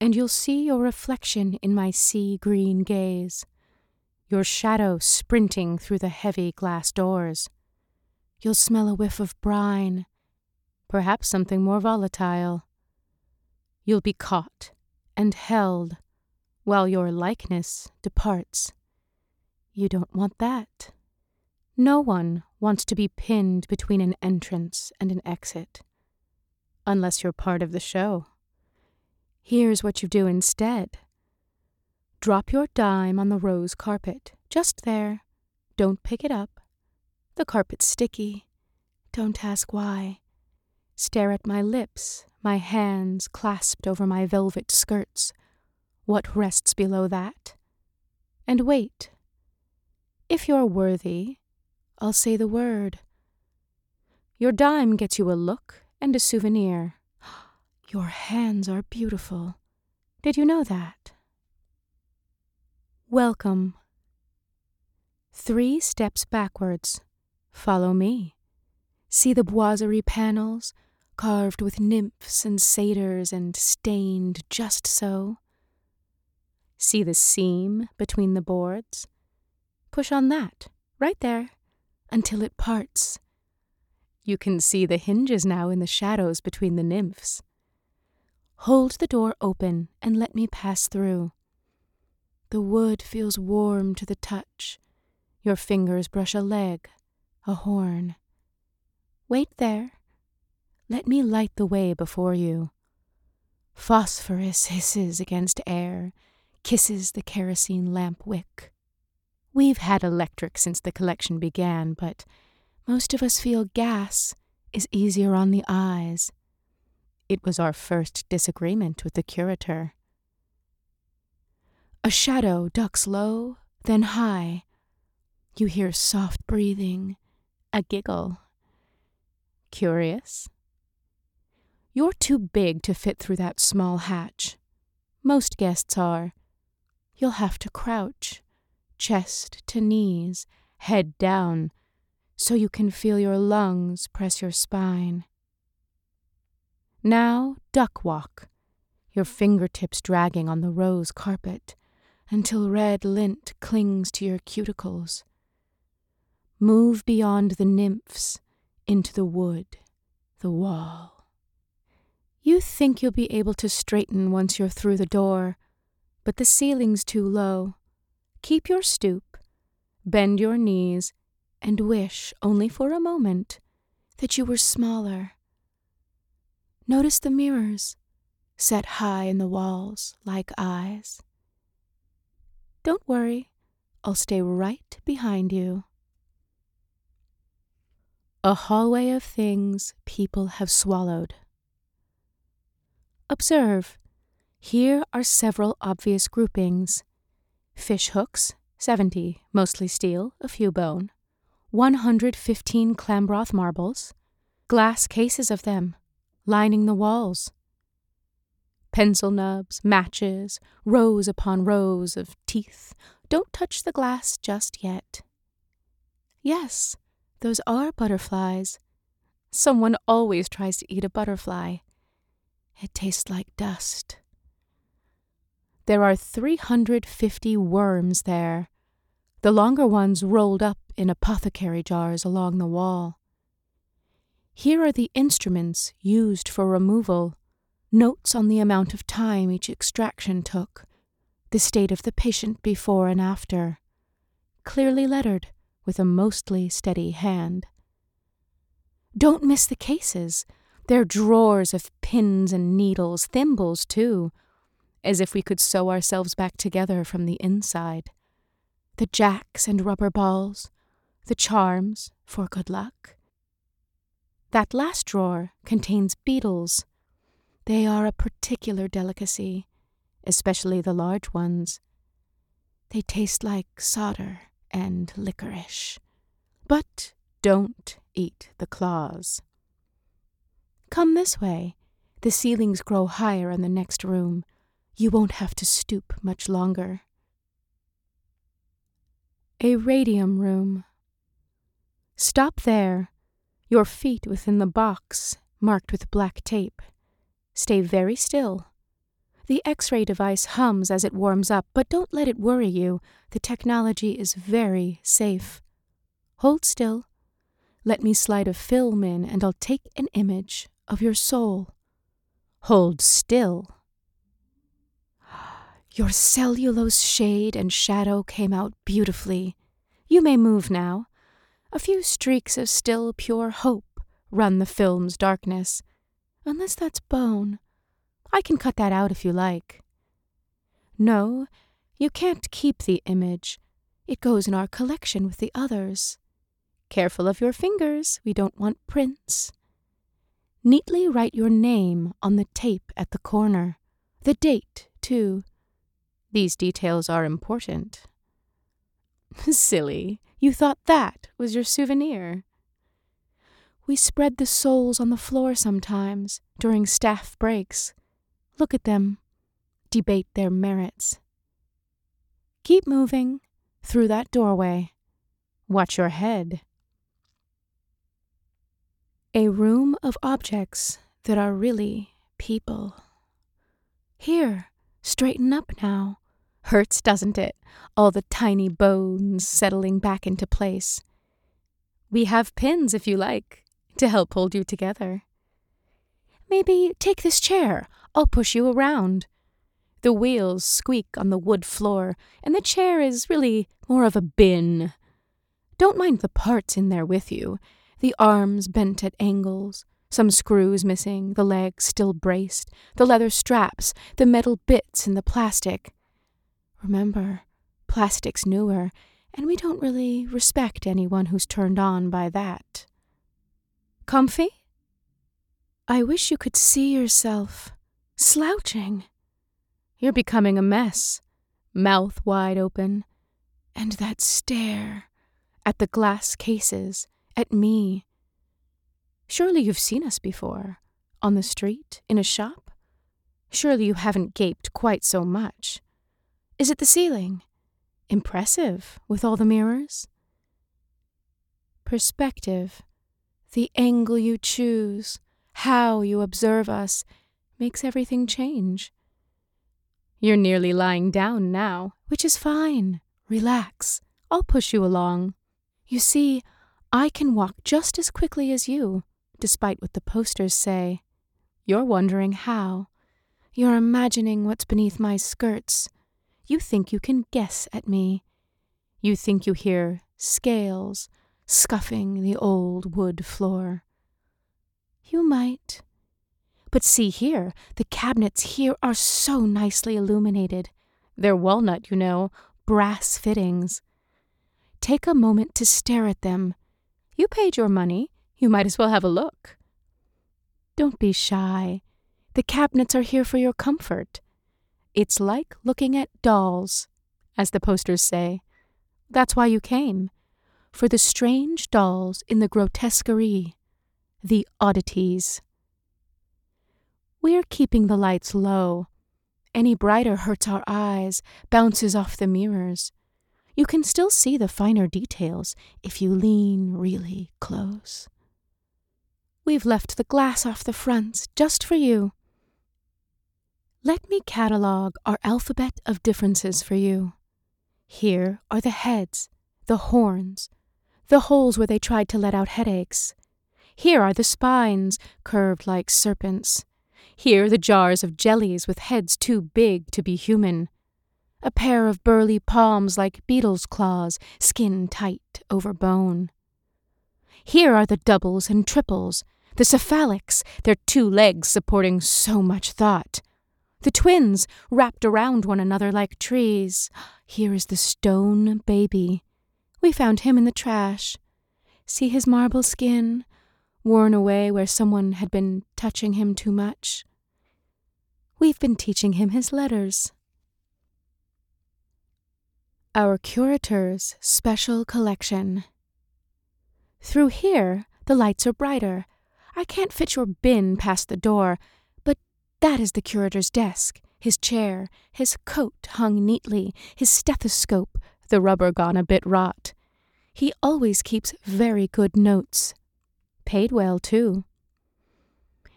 and you'll see your reflection in my sea green gaze your shadow sprinting through the heavy glass doors. You'll smell a whiff of brine, perhaps something more volatile. You'll be caught and held while your likeness departs. You don't want that. No one wants to be pinned between an entrance and an exit, unless you're part of the show. Here's what you do instead. Drop your dime on the rose carpet, just there. Don't pick it up. The carpet's sticky. Don't ask why. Stare at my lips, my hands clasped over my velvet skirts. What rests below that? And wait If you're worthy, I'll say the word. Your dime gets you a look and a souvenir. Your hands are beautiful. Did you know that? Welcome. Three steps backwards. Follow me. See the boiserie panels, carved with nymphs and satyrs and stained just so. See the seam between the boards? Push on that, right there, until it parts. You can see the hinges now in the shadows between the nymphs. Hold the door open and let me pass through. The wood feels warm to the touch. Your fingers brush a leg, a horn. Wait there. Let me light the way before you. Phosphorus hisses against air, kisses the kerosene lamp wick. We've had electric since the collection began, but most of us feel gas is easier on the eyes. It was our first disagreement with the curator. A shadow ducks low, then high. You hear soft breathing, a giggle. Curious? You're too big to fit through that small hatch. Most guests are. You'll have to crouch, chest to knees, head down, so you can feel your lungs press your spine. Now, duck walk, your fingertips dragging on the rose carpet until red lint clings to your cuticles. Move beyond the nymphs into the wood, the wall. You think you'll be able to straighten once you're through the door, but the ceiling's too low. Keep your stoop, bend your knees, and wish, only for a moment, that you were smaller. Notice the mirrors, set high in the walls like eyes. Don't worry, I'll stay right behind you. A hallway of things people have swallowed. Observe. Here are several obvious groupings fish hooks, 70, mostly steel, a few bone, 115 Clambroth marbles, glass cases of them, lining the walls, pencil nubs, matches, rows upon rows of teeth. Don't touch the glass just yet. Yes, those are butterflies. Someone always tries to eat a butterfly. It tastes like dust. There are 350 worms there, the longer ones rolled up in apothecary jars along the wall. Here are the instruments used for removal, notes on the amount of time each extraction took, the state of the patient before and after, clearly lettered with a mostly steady hand. Don't miss the cases. They're drawers of pins and needles, thimbles, too, as if we could sew ourselves back together from the inside. The jacks and rubber balls, the charms for good luck. That last drawer contains beetles. They are a particular delicacy, especially the large ones. They taste like solder and licorice. But don't eat the claws. Come this way. The ceilings grow higher in the next room. You won't have to stoop much longer. A radium room. Stop there, your feet within the box marked with black tape. Stay very still. The X ray device hums as it warms up, but don't let it worry you. The technology is very safe. Hold still. Let me slide a film in, and I'll take an image of your soul. Hold still. Your cellulose shade and shadow came out beautifully. You may move now. A few streaks of still pure hope run the film's darkness. Unless that's bone. I can cut that out if you like. No, you can't keep the image. It goes in our collection with the others. Careful of your fingers, we don't want prints. Neatly write your name on the tape at the corner. The date, too. These details are important. Silly, you thought that was your souvenir. We spread the souls on the floor sometimes during staff breaks. Look at them, debate their merits. Keep moving through that doorway. Watch your head. A room of objects that are really people. Here, straighten up now. Hurts, doesn't it? All the tiny bones settling back into place. We have pins, if you like, to help hold you together. Maybe take this chair. I'll push you around. The wheels squeak on the wood floor, and the chair is really more of a bin. Don't mind the parts in there with you the arms bent at angles, some screws missing, the legs still braced, the leather straps, the metal bits in the plastic. Remember, plastic's newer, and we don't really respect anyone who's turned on by that. Comfy? I wish you could see yourself slouching. You're becoming a mess, mouth wide open, and that stare at the glass cases, at me. Surely you've seen us before, on the street, in a shop? Surely you haven't gaped quite so much. Is it the ceiling? Impressive, with all the mirrors? Perspective, the angle you choose, how you observe us, makes everything change. You're nearly lying down now, which is fine. Relax. I'll push you along. You see, I can walk just as quickly as you, despite what the posters say. You're wondering how. You're imagining what's beneath my skirts. You think you can guess at me. You think you hear scales scuffing the old wood floor. You might. But see here, the cabinets here are so nicely illuminated. They're walnut, you know, brass fittings. Take a moment to stare at them. You paid your money, you might as well have a look. Don't be shy. The cabinets are here for your comfort. It's like looking at dolls, as the posters say. That's why you came. For the strange dolls in the grotesquerie, the oddities. We're keeping the lights low. Any brighter hurts our eyes, bounces off the mirrors. You can still see the finer details if you lean really close. We've left the glass off the fronts just for you. Let me catalog our alphabet of differences for you. Here are the heads, the horns, the holes where they tried to let out headaches. Here are the spines, curved like serpents. Here the jars of jellies with heads too big to be human. A pair of burly palms like beetles' claws, skin tight over bone. Here are the doubles and triples, the cephalics, their two legs supporting so much thought. The twins wrapped around one another like trees. Here is the stone baby. We found him in the trash. See his marble skin, worn away where someone had been touching him too much. We've been teaching him his letters. Our Curator's Special Collection. Through here, the lights are brighter. I can't fit your bin past the door, that is the curator's desk, his chair, his coat hung neatly, his stethoscope, the rubber gone a bit rot. He always keeps very good notes. Paid well, too.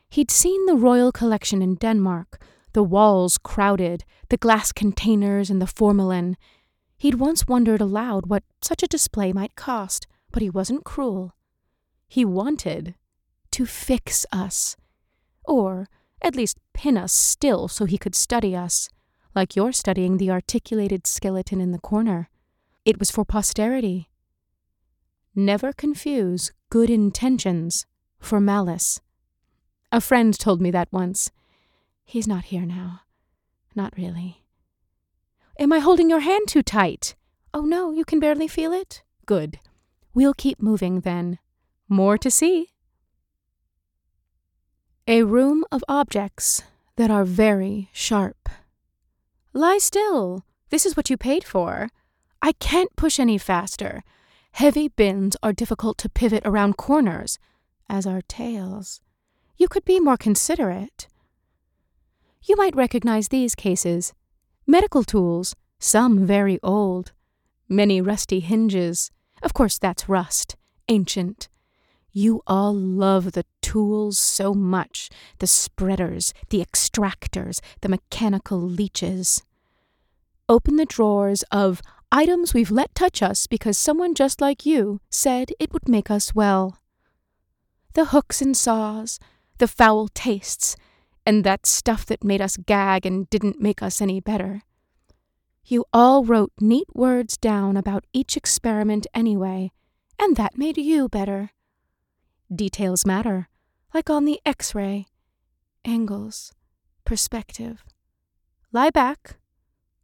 He'd seen the royal collection in Denmark, the walls crowded, the glass containers and the formalin. He'd once wondered aloud what such a display might cost, but he wasn't cruel. He wanted to fix us, or at least pin us still so he could study us, like you're studying the articulated skeleton in the corner. It was for posterity. Never confuse good intentions for malice. A friend told me that once. He's not here now. Not really. Am I holding your hand too tight? Oh no, you can barely feel it? Good. We'll keep moving then. More to see. A room of objects that are very sharp. Lie still. This is what you paid for. I can't push any faster. Heavy bins are difficult to pivot around corners, as are tails. You could be more considerate. You might recognize these cases medical tools, some very old, many rusty hinges. Of course, that's rust, ancient. You all love the tools so much the spreaders, the extractors, the mechanical leeches. Open the drawers of items we've let touch us because someone just like you said it would make us well. The hooks and saws, the foul tastes, and that stuff that made us gag and didn't make us any better. You all wrote neat words down about each experiment anyway, and that made you better. Details matter, like on the x ray. Angles, perspective. Lie back.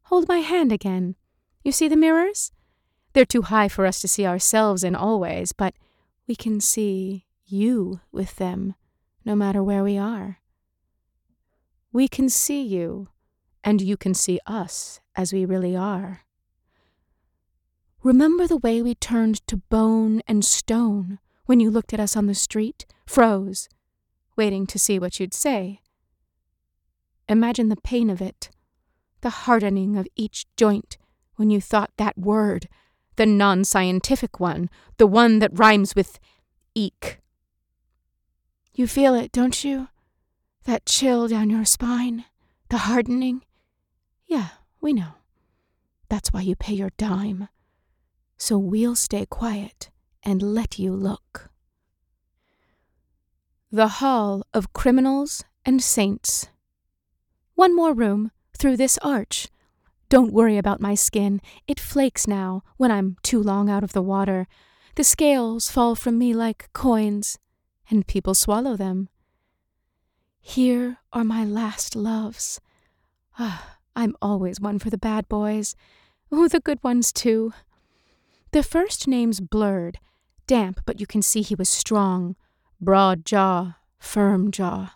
Hold my hand again. You see the mirrors? They're too high for us to see ourselves in always, but we can see you with them, no matter where we are. We can see you, and you can see us as we really are. Remember the way we turned to bone and stone when you looked at us on the street, froze, waiting to see what you'd say? Imagine the pain of it, the hardening of each joint when you thought that word, the non scientific one, the one that rhymes with eek. You feel it, don't you? That chill down your spine, the hardening. Yeah, we know. That's why you pay your dime. So we'll stay quiet and let you look. The Hall of Criminals and Saints. One more room through this arch. Don't worry about my skin. It flakes now when I'm too long out of the water. The scales fall from me like coins, and people swallow them. Here are my last loves. Ah, I'm always one for the bad boys. Oh, the good ones, too. The first name's blurred, damp, but you can see he was strong. Broad jaw, firm jaw.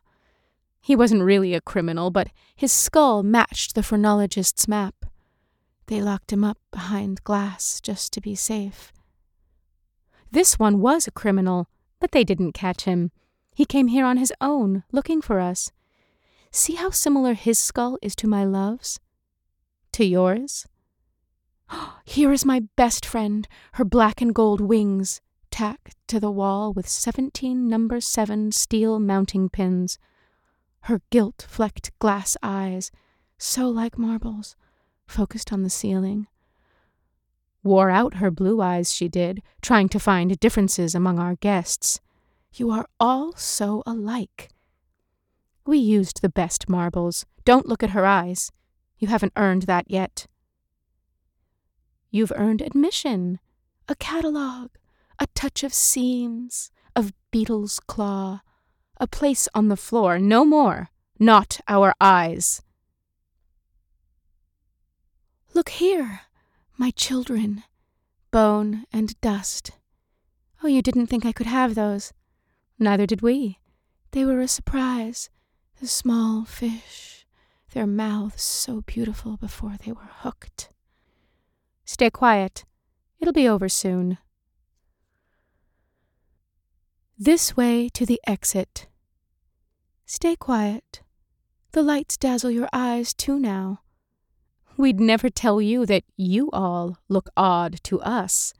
He wasn't really a criminal, but his skull matched the phrenologist's map. They locked him up behind glass just to be safe. This one was a criminal, but they didn't catch him. He came here on his own, looking for us. See how similar his skull is to my love's? To yours? Here is my best friend, her black and gold wings, tacked to the wall with seventeen number seven steel mounting pins. Her gilt flecked glass eyes, so like marbles, focused on the ceiling. Wore out her blue eyes, she did, trying to find differences among our guests. You are all so alike. We used the best marbles. Don't look at her eyes. You haven't earned that yet. You've earned admission, a catalogue, a touch of seams, of beetle's claw, a place on the floor, no more, not our eyes. Look here, my children, bone and dust. Oh, you didn't think I could have those. Neither did we. They were a surprise. The small fish, their mouths so beautiful before they were hooked. Stay quiet. It'll be over soon. This way to the exit. Stay quiet. The lights dazzle your eyes too now. We'd never tell you that you all look odd to us.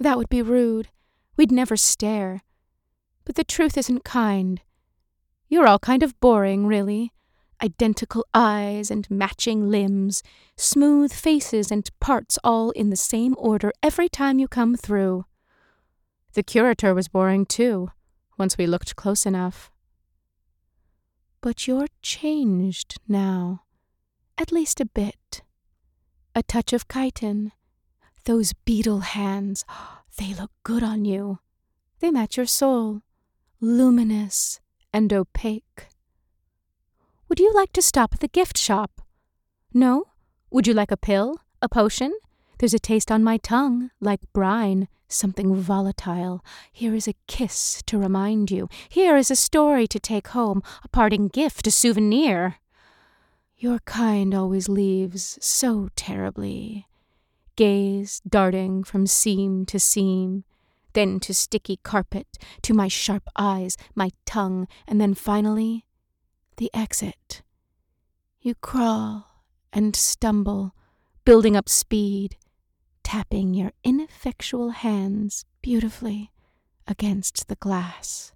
That would be rude. We'd never stare. But the truth isn't kind. You're all kind of boring, really. Identical eyes and matching limbs, smooth faces and parts all in the same order every time you come through. The curator was boring too, once we looked close enough. But you're changed now, at least a bit. A touch of chitin. Those beetle hands, they look good on you. They match your soul luminous and opaque. Would you like to stop at the gift shop? No? Would you like a pill? A potion? There's a taste on my tongue, like brine, something volatile. Here is a kiss to remind you. Here is a story to take home, a parting gift, a souvenir. Your kind always leaves so terribly. gaze darting from seam to seam, then to sticky carpet, to my sharp eyes, my tongue, and then finally the exit. You crawl and stumble, building up speed, tapping your ineffectual hands beautifully against the glass.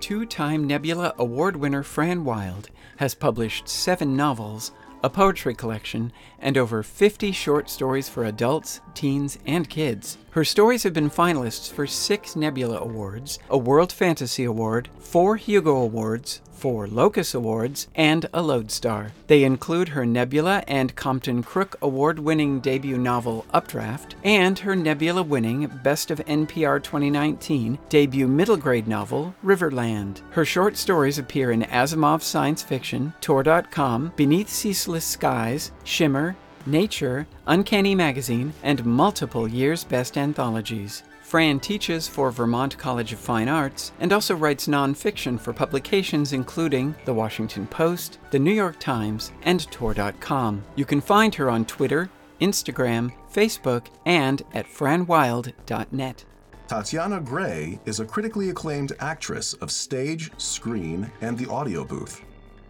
Two time Nebula Award winner Fran Wilde has published seven novels, a poetry collection, and over 50 short stories for adults, teens, and kids. Her stories have been finalists for six Nebula Awards, a World Fantasy Award, four Hugo Awards, four Locus Awards, and a Lodestar. They include her Nebula and Compton Crook Award winning debut novel Updraft, and her Nebula winning Best of NPR 2019 debut middle grade novel Riverland. Her short stories appear in Asimov's science fiction, Tor.com, Beneath Ceaseless Skies, Shimmer, Nature, Uncanny Magazine, and multiple years' best anthologies. Fran teaches for Vermont College of Fine Arts and also writes nonfiction for publications including The Washington Post, The New York Times, and Tor.com. You can find her on Twitter, Instagram, Facebook, and at franwilde.net. Tatiana Grey is a critically acclaimed actress of stage, screen, and the audio booth.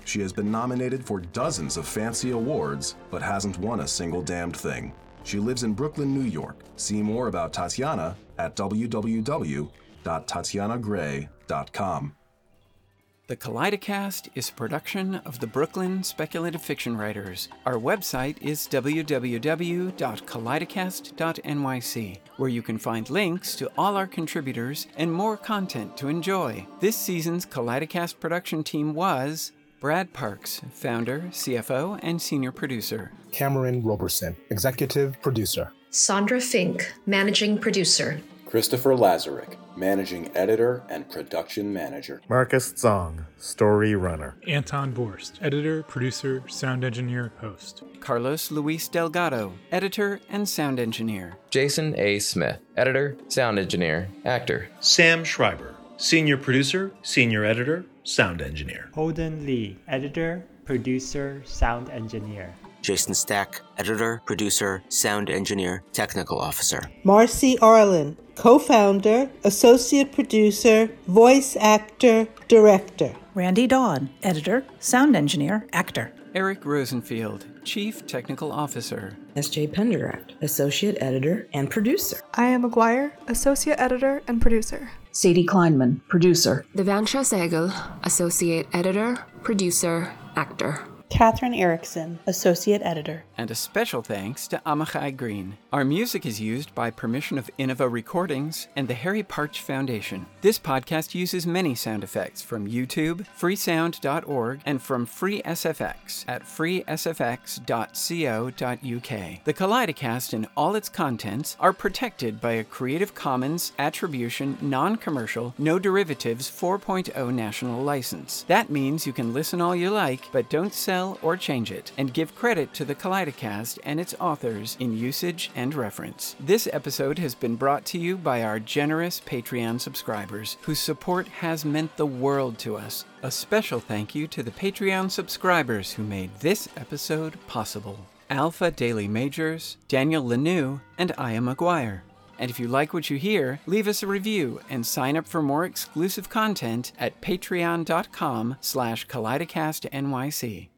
She has been nominated for dozens of fancy awards, but hasn't won a single damned thing. She lives in Brooklyn, New York. See more about Tatiana at www.tatianagrey.com. The Kaleidocast is a production of the Brooklyn Speculative Fiction Writers. Our website is www.kaleidocast.nyc, where you can find links to all our contributors and more content to enjoy. This season's Kaleidocast production team was Brad Parks, founder, CFO, and senior producer. Cameron Roberson, executive producer. Sandra Fink, managing producer. Christopher Lazarick, managing editor and production manager. Marcus Zong, story runner. Anton Borst, editor, producer, sound engineer, host. Carlos Luis Delgado, editor and sound engineer. Jason A. Smith, editor, sound engineer, actor. Sam Schreiber, senior producer, senior editor, sound engineer. Holden Lee, editor, producer, sound engineer. Jason Stack, editor, producer, sound engineer, technical officer. Marcy Arlen, co founder, associate producer, voice actor, director. Randy Dawn, editor, sound engineer, actor. Eric Rosenfield, Chief Technical Officer. S.J. Pendergraft, Associate Editor and Producer. I am McGuire, Associate Editor and Producer. Sadie Kleinman, Producer. Devansha Sehgal, Associate Editor, Producer, Actor. Catherine Erickson, Associate Editor. And a special thanks to Amachai Green. Our music is used by permission of Innova Recordings and the Harry Partch Foundation. This podcast uses many sound effects from YouTube, freesound.org, and from FreeSFX at freesfx.co.uk. The Kaleidocast and all its contents are protected by a Creative Commons Attribution Non Commercial No Derivatives 4.0 national license. That means you can listen all you like, but don't sell or change it, and give credit to the Kaleidocast and its authors in usage and reference. This episode has been brought to you by our generous Patreon subscribers, whose support has meant the world to us. A special thank you to the Patreon subscribers who made this episode possible. Alpha Daily Majors, Daniel Lanou, and Aya McGuire. And if you like what you hear, leave us a review and sign up for more exclusive content at patreon.com slash kaleidocastnyc.